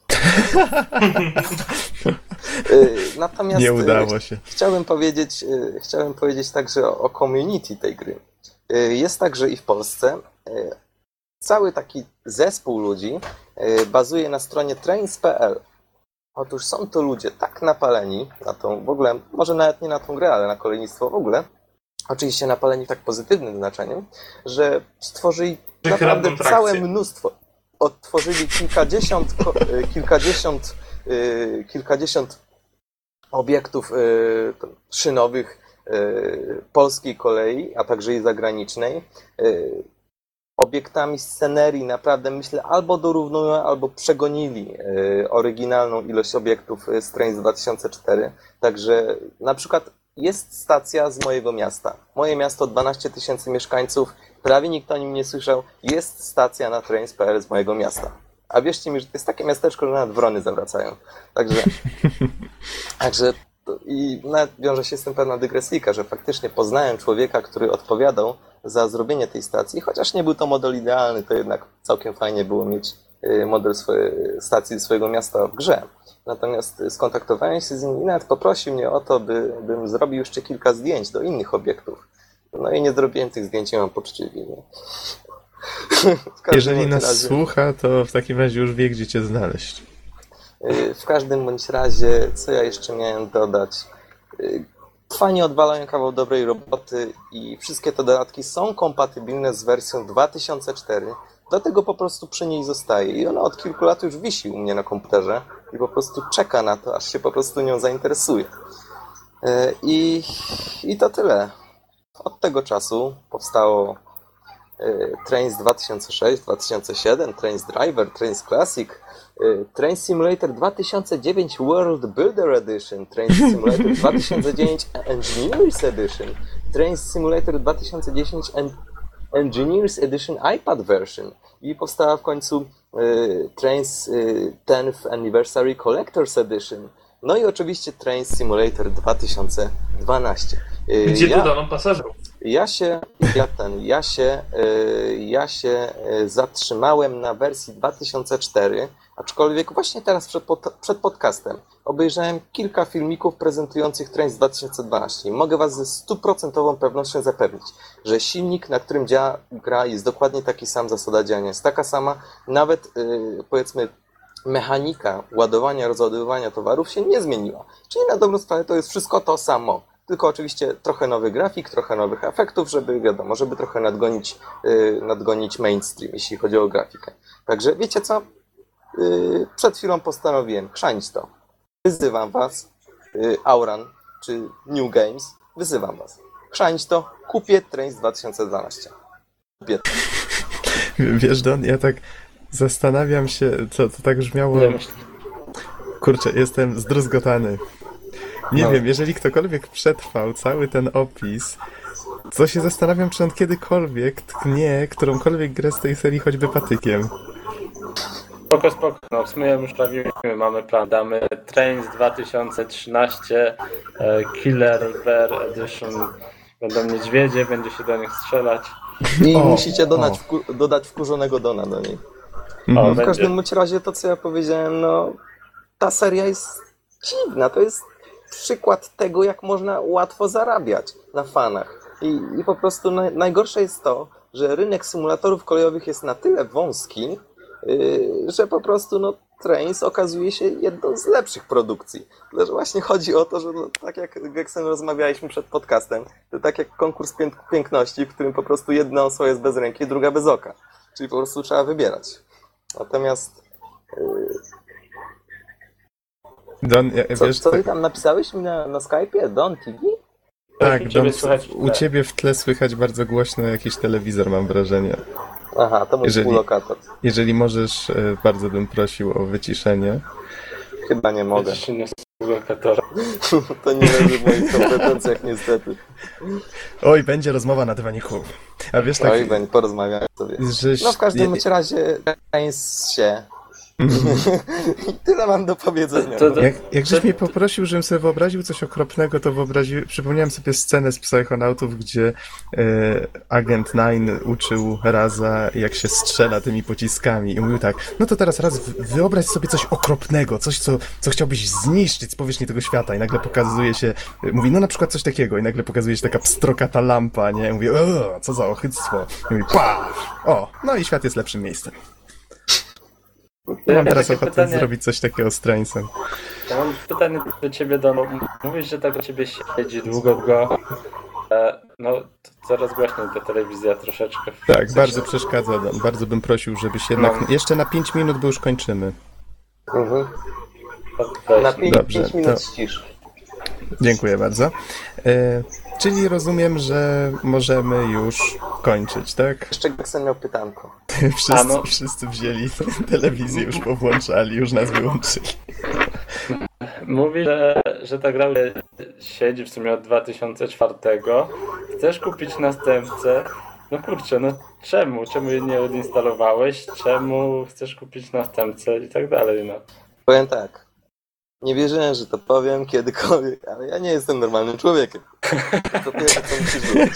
D: Y, natomiast
A: nie udało się.
D: Chciałbym powiedzieć, y, chciałem powiedzieć także o community tej gry. Y, jest tak, że i w Polsce cały taki zespół ludzi bazuje na stronie trains.pl. Otóż są to ludzie tak napaleni na tą, w ogóle, może nawet nie na tą grę, ale na kolejnictwo w ogóle, oczywiście napaleni w tak pozytywnym znaczeniu, że stworzyli naprawdę całe mnóstwo. Odtworzyli kilkadziesiąt, e, kilkadziesiąt, e, kilkadziesiąt obiektów e, szynowych polskiej kolei, a także i zagranicznej. Obiektami scenerii naprawdę myślę albo dorównują, albo przegonili oryginalną ilość obiektów z Trains 2004. Także na przykład jest stacja z mojego miasta. Moje miasto 12 tysięcy mieszkańców, prawie nikt o nim nie słyszał. Jest stacja na trains.pl z mojego miasta. A wierzcie mi, że to jest takie miasteczko, że nawet wrony zawracają. Także, także to, i nawet wiąże się z tym pewna dygresyjka, że faktycznie poznałem człowieka, który odpowiadał za zrobienie tej stacji, chociaż nie był to model idealny, to jednak całkiem fajnie było mieć y, model swojej stacji swojego miasta w grze. Natomiast y, skontaktowałem się z nim i nawet poprosił mnie o to, by, bym zrobił jeszcze kilka zdjęć do innych obiektów. No i nie zrobiłem tych zdjęć mam poczucie winy.
A: Jeżeli nas
D: razie-
A: słucha, to w takim razie już wie, gdzie cię znaleźć.
D: Y, W każdym bądź razie, co ja jeszcze miałem dodać? Y, Fajnie odwalają kawał dobrej roboty i wszystkie te dodatki są kompatybilne z wersją 2004. Dlatego po prostu przy niej zostaje. I ona od kilku lat już wisi u mnie na komputerze i po prostu czeka na to, aż się po prostu nią zainteresuje. Y, I, i to tyle. Od tego czasu powstało y, Trains 2006, 2007, Trains Driver, Trains Classic, y, Train Simulator 2009 World Builder Edition, Train Simulator 2009 Engineers Edition, Train Simulator 2010 En- Engineers Edition iPad version i powstała w końcu Trains y, 10th Anniversary Collector's Edition. No i oczywiście Train Simulator 2012. Y,
B: Gdzie
D: ja-
B: dodano pasażerów?
D: ja się, ja ten, ja się, y, ja się y, zatrzymałem na wersji 2004, aczkolwiek właśnie teraz przed, pod, przed podcastem obejrzałem kilka filmików prezentujących Trains 2012 i mogę Was ze stuprocentową pewnością zapewnić, że silnik, na którym działa gra jest dokładnie taki sam, zasada działania jest taka sama, nawet powiedzmy mechanika ładowania, rozładowywania towarów się nie zmieniła. Czyli na dobrą sprawę to jest wszystko to samo. Tylko oczywiście trochę nowy grafik, trochę nowych efektów, żeby wiadomo, żeby trochę nadgonić, yy, nadgonić mainstream, jeśli chodzi o grafikę. Także wiecie co? Yy, przed chwilą postanowiłem chrzanić to. Wyzywam was, yy, Auran czy New Games, wyzywam was. Chrzanić to, kupię Trains 2012. Kupię.
A: Wiesz, Don, ja tak zastanawiam się, co to tak brzmiało.
C: Nie myślę.
A: Kurczę, jestem zdruzgotany. Nie
D: No.
A: wiem, jeżeli ktokolwiek przetrwał cały ten opis, to się zastanawiam, czy on kiedykolwiek tknie którąkolwiek grę z tej serii choćby patykiem.
C: Spoko, spoko. No, w sumie już prawimy, mamy plan. Damy Trains 2013 e, Killer Bear Edition. Będą niedźwiedzie, będzie się do nich strzelać.
D: I
A: O,
D: musicie dodać, wku- dodać wkurzonego Dona do niej.
A: Mhm.
D: W każdym bądź razie to, co ja powiedziałem, no ta seria jest dziwna. To jest przykład tego, jak można łatwo zarabiać na fanach. I, i po prostu naj, najgorsze jest to, że rynek symulatorów kolejowych jest na tyle wąski, yy, że po prostu no, Trains okazuje się jedną z lepszych produkcji. Że właśnie chodzi o to, że no, tak jak Geksen rozmawialiśmy przed podcastem, to tak jak konkurs pięk- piękności, w którym po prostu jedna osoba jest bez ręki, druga bez oka. Czyli po prostu trzeba wybierać. Natomiast
A: Don, ja,
D: co,
A: wiesz,
D: co
A: tak,
D: ty tam napisałeś mi na, na Skype'ie? Don TV?
A: tak Don,
C: słychać
A: u
C: tle.
A: ciebie w tle słychać bardzo głośno jakiś telewizor, mam wrażenie.
D: Aha, to mój
A: Jeżeli-
D: współlokator.
A: Jeżeli możesz, e, bardzo bym prosił o wyciszenie.
D: Chyba nie mogę.
C: Lokatora.
D: To nie leży w moich kompetencjach niestety.
A: Oj, będzie rozmowa na dywaniku. A wiesz, tak,
D: Oj, będzie, porozmawiamy sobie.
A: żeś...
D: No w każdym razie się. I tyle mam do powiedzenia.
C: To- to-
A: Jak, jak żeś mnie poprosił, żebym sobie wyobraził coś okropnego, to wyobraził, przypomniałem sobie scenę z Psychonautów, gdzie e, agent Nine uczył Raza, jak się strzela tymi pociskami i mówił tak, no to teraz raz wy- wyobraź sobie coś okropnego, coś, co, co chciałbyś zniszczyć z powierzchni tego świata i nagle pokazuje się, e, mówi, no na przykład coś takiego i nagle pokazuje się taka pstrokata lampa, nie? I mówi, o, co za ochyctwo. I mówi, pa! O, no i świat jest lepszym miejscem.
C: Ja
A: Mam teraz ochotę
C: pytanie,
A: zrobić coś takiego z Trainsem.
C: ja mam pytanie do ciebie, Don. Mówisz, że tak u ciebie siedzi długo w go. E, no, to coraz głośniej ta telewizja troszeczkę.
A: Tak,
C: sensie-
A: bardzo przeszkadza. Don. Bardzo bym prosił, żebyś jednak.
C: No.
A: Jeszcze na 5 minut, bo już kończymy.
D: Mhm.
C: Weź,
D: Na 5
A: Dobrze,
D: minut
A: to-
D: ścisz.
A: Dziękuję bardzo. E, czyli rozumiem, że możemy już kończyć, tak?
D: Jeszcze Geksen miał pytanko.
A: Wszyscy,
C: no.
A: wszyscy wzięli telewizję, już powłączali, już nas wyłączyli.
C: Mówi, że, że ta gra siedzi w sumie od 2004. Chcesz kupić następcę. No kurczę, no czemu? Czemu jej nie odinstalowałeś? Czemu chcesz kupić następcę i tak dalej, no.
D: Powiem tak. Nie wierzyłem, że to powiem kiedykolwiek, ale ja nie jestem normalnym człowiekiem. To pierwsze, co musisz zrobić.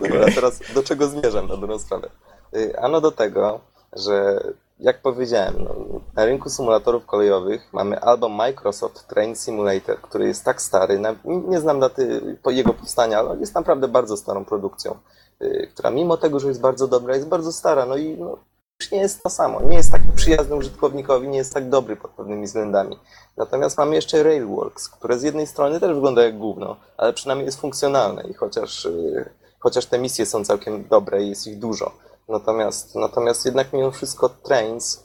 D: Dobra, teraz do czego zmierzam na dobrą sprawę? Y, Ano do tego, że jak powiedziałem, no, na rynku symulatorów kolejowych mamy albo Microsoft Train Simulator, który jest tak stary, na, nie znam daty jego powstania, ale jest naprawdę bardzo starą produkcją, y, która mimo tego, że jest bardzo dobra, jest bardzo stara, no i no, już nie jest to samo, nie jest taki przyjazny użytkownikowi, nie jest tak dobry pod pewnymi względami. Natomiast mamy jeszcze Railworks, które z jednej strony też wygląda jak gówno, ale przynajmniej jest funkcjonalne i chociaż, y, chociaż te misje są całkiem dobre i jest ich dużo, Natomiast, natomiast jednak mimo wszystko Trains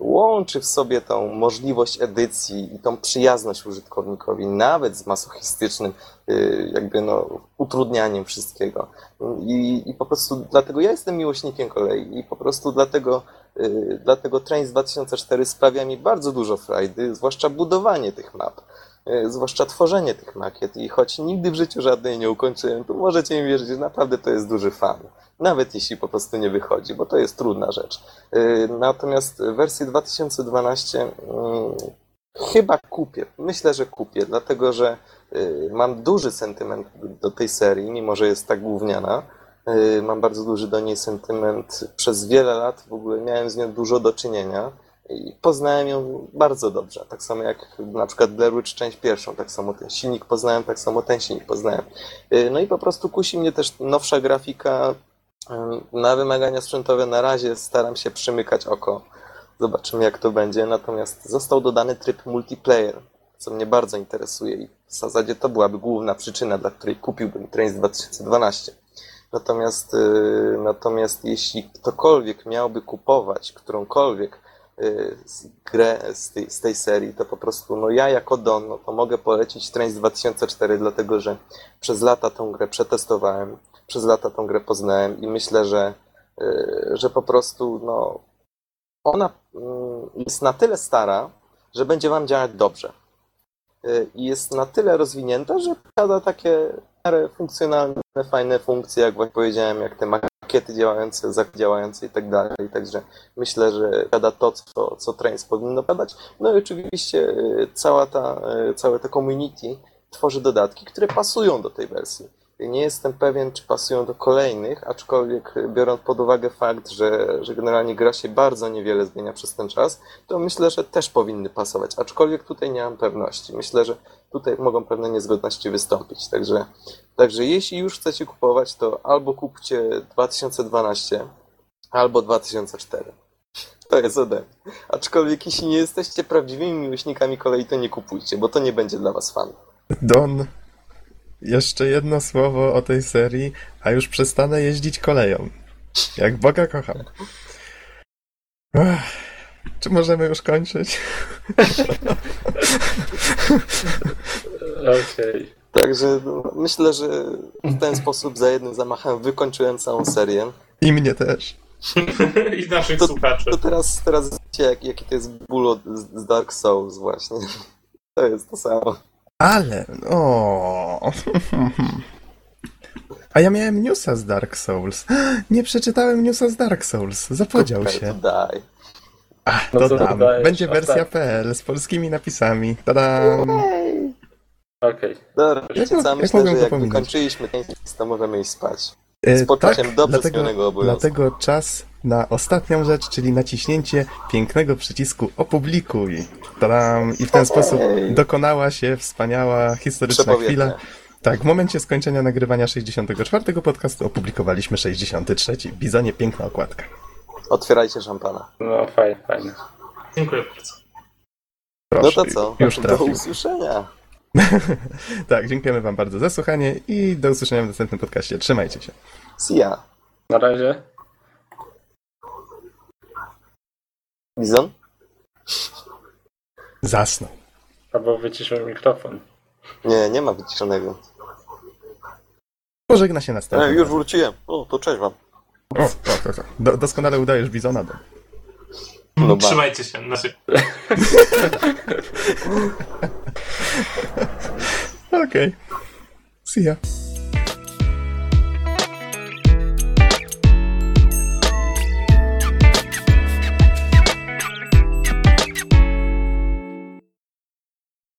D: łączy w sobie tą możliwość edycji i tą przyjazność użytkownikowi, nawet z masochistycznym y, jakby no, utrudnianiem wszystkiego. I, I po prostu dlatego ja jestem miłośnikiem kolei i po prostu dlatego, y, dlatego Trains 2004 sprawia mi bardzo dużo frajdy, zwłaszcza budowanie tych map. Y, Zwłaszcza tworzenie tych makiet i choć nigdy w życiu żadnej nie ukończyłem, to możecie mi wierzyć, że naprawdę to jest duży fan nawet jeśli po prostu nie wychodzi, bo to jest trudna rzecz. Yy, Natomiast wersję 2012 mm, chyba kupię. Myślę, że kupię, dlatego że yy, mam duży sentyment do tej serii, mimo że jest tak gówniana. Mam bardzo duży do niej sentyment. Przez wiele lat w ogóle miałem z nią dużo do czynienia i poznałem ją bardzo dobrze. Tak samo jak na przykład Blair Witch część pierwszą, tak samo ten silnik poznałem, tak samo ten silnik poznałem. Yy, No i po prostu kusi mnie też nowsza grafika, na wymagania sprzętowe na razie staram się przymykać oko. Zobaczymy jak to będzie. Natomiast został dodany tryb multiplayer, co mnie bardzo interesuje i w zasadzie to byłaby główna przyczyna, dla której kupiłbym Trains 2012. Natomiast, yy, natomiast jeśli ktokolwiek miałby kupować którąkolwiek grę z tej, z tej serii, to po prostu no ja jako Don, no to mogę polecić Trains 2004, dlatego że przez lata tą grę przetestowałem przez lata tą grę poznałem i myślę, że, y, że po prostu no, ona mm, jest na tyle stara, że będzie wam działać dobrze. Y, I jest na tyle rozwinięta, że posiada takie miarę funkcjonalne, fajne funkcje, jak właśnie powiedziałem, jak te makiety działające, zakupy działające i tak dalej. Także myślę, że posiada to, co, co Trains powinno badać. No i oczywiście y, cała ta, y, całe to community tworzy dodatki, które pasują do tej wersji. Nie jestem pewien, czy pasują do kolejnych, aczkolwiek biorąc pod uwagę fakt, że, że generalnie gra się bardzo niewiele zmienia przez ten czas, to myślę, że też powinny pasować. Aczkolwiek tutaj nie mam pewności. Myślę, że tutaj mogą pewne niezgodności wystąpić. Także, także jeśli już chcecie kupować, to albo kupcie 2012, albo 2004. To jest ode mnie. Aczkolwiek jeśli nie jesteście prawdziwymi miłośnikami kolei, to nie kupujcie, bo to nie będzie dla was fan.
A: Don, jeszcze jedno słowo o tej serii, a już przestanę jeździć koleją. Jak Boga kocham. Ech, czy możemy już kończyć?
C: Okej.
D: Także no, myślę, że w ten sposób za jednym zamachem wykończyłem całą serię.
A: I mnie też.
B: I naszych
D: To,
B: słuchaczy.
D: to teraz, teraz wiecie, jak, jaki to jest ból z Dark Souls właśnie. To jest to samo.
A: Ale, o. A ja miałem newsa z Dark Souls. Nie przeczytałem newsa z Dark Souls. Zapodział się.
D: to daj.
A: Ach,
C: No
A: to
C: dodajesz?
A: Będzie wersja
C: Ostatnio.
A: PL z polskimi napisami. Tadam!
C: Okej.
D: Dobra,
A: Jak
D: wiecie co,
A: jak
D: myślę,
A: mogłem
D: że
A: to
D: jak
A: pominąć?
D: ten list, to możemy iść spać.
A: E,
D: Z poczuciem dobrze
A: dlatego,
D: spełnionego obowiązku.
A: dlatego czas na ostatnią rzecz, czyli naciśnięcie pięknego przycisku opublikuj. Tadam! I w ten sposób dokonała się wspaniała, historyczna chwila. Tak, w momencie skończenia nagrywania 64 podcastu opublikowaliśmy 63. Bizonie piękna okładka.
D: Otwierajcie szampana.
C: No fajnie, fajnie.
B: Dziękuję bardzo.
A: Proszę,
D: no to co?
A: już
D: Do usłyszenia.
A: Tak, dziękujemy wam bardzo za słuchanie i do usłyszenia w następnym podcaście. Trzymajcie się.
D: See ya.
C: Na razie.
D: Bizon?
A: Zasnął.
C: Albo wyciszył mikrofon.
D: Nie, nie ma wyciszonego.
A: Pożegna się następnym
D: E, już wróciłem. O, to cześć wam.
A: O, o, to, to. Do, doskonale udajesz Bizona. Do.
D: No ba.
B: Trzymajcie się. Znaczy,
A: Okej. See ya.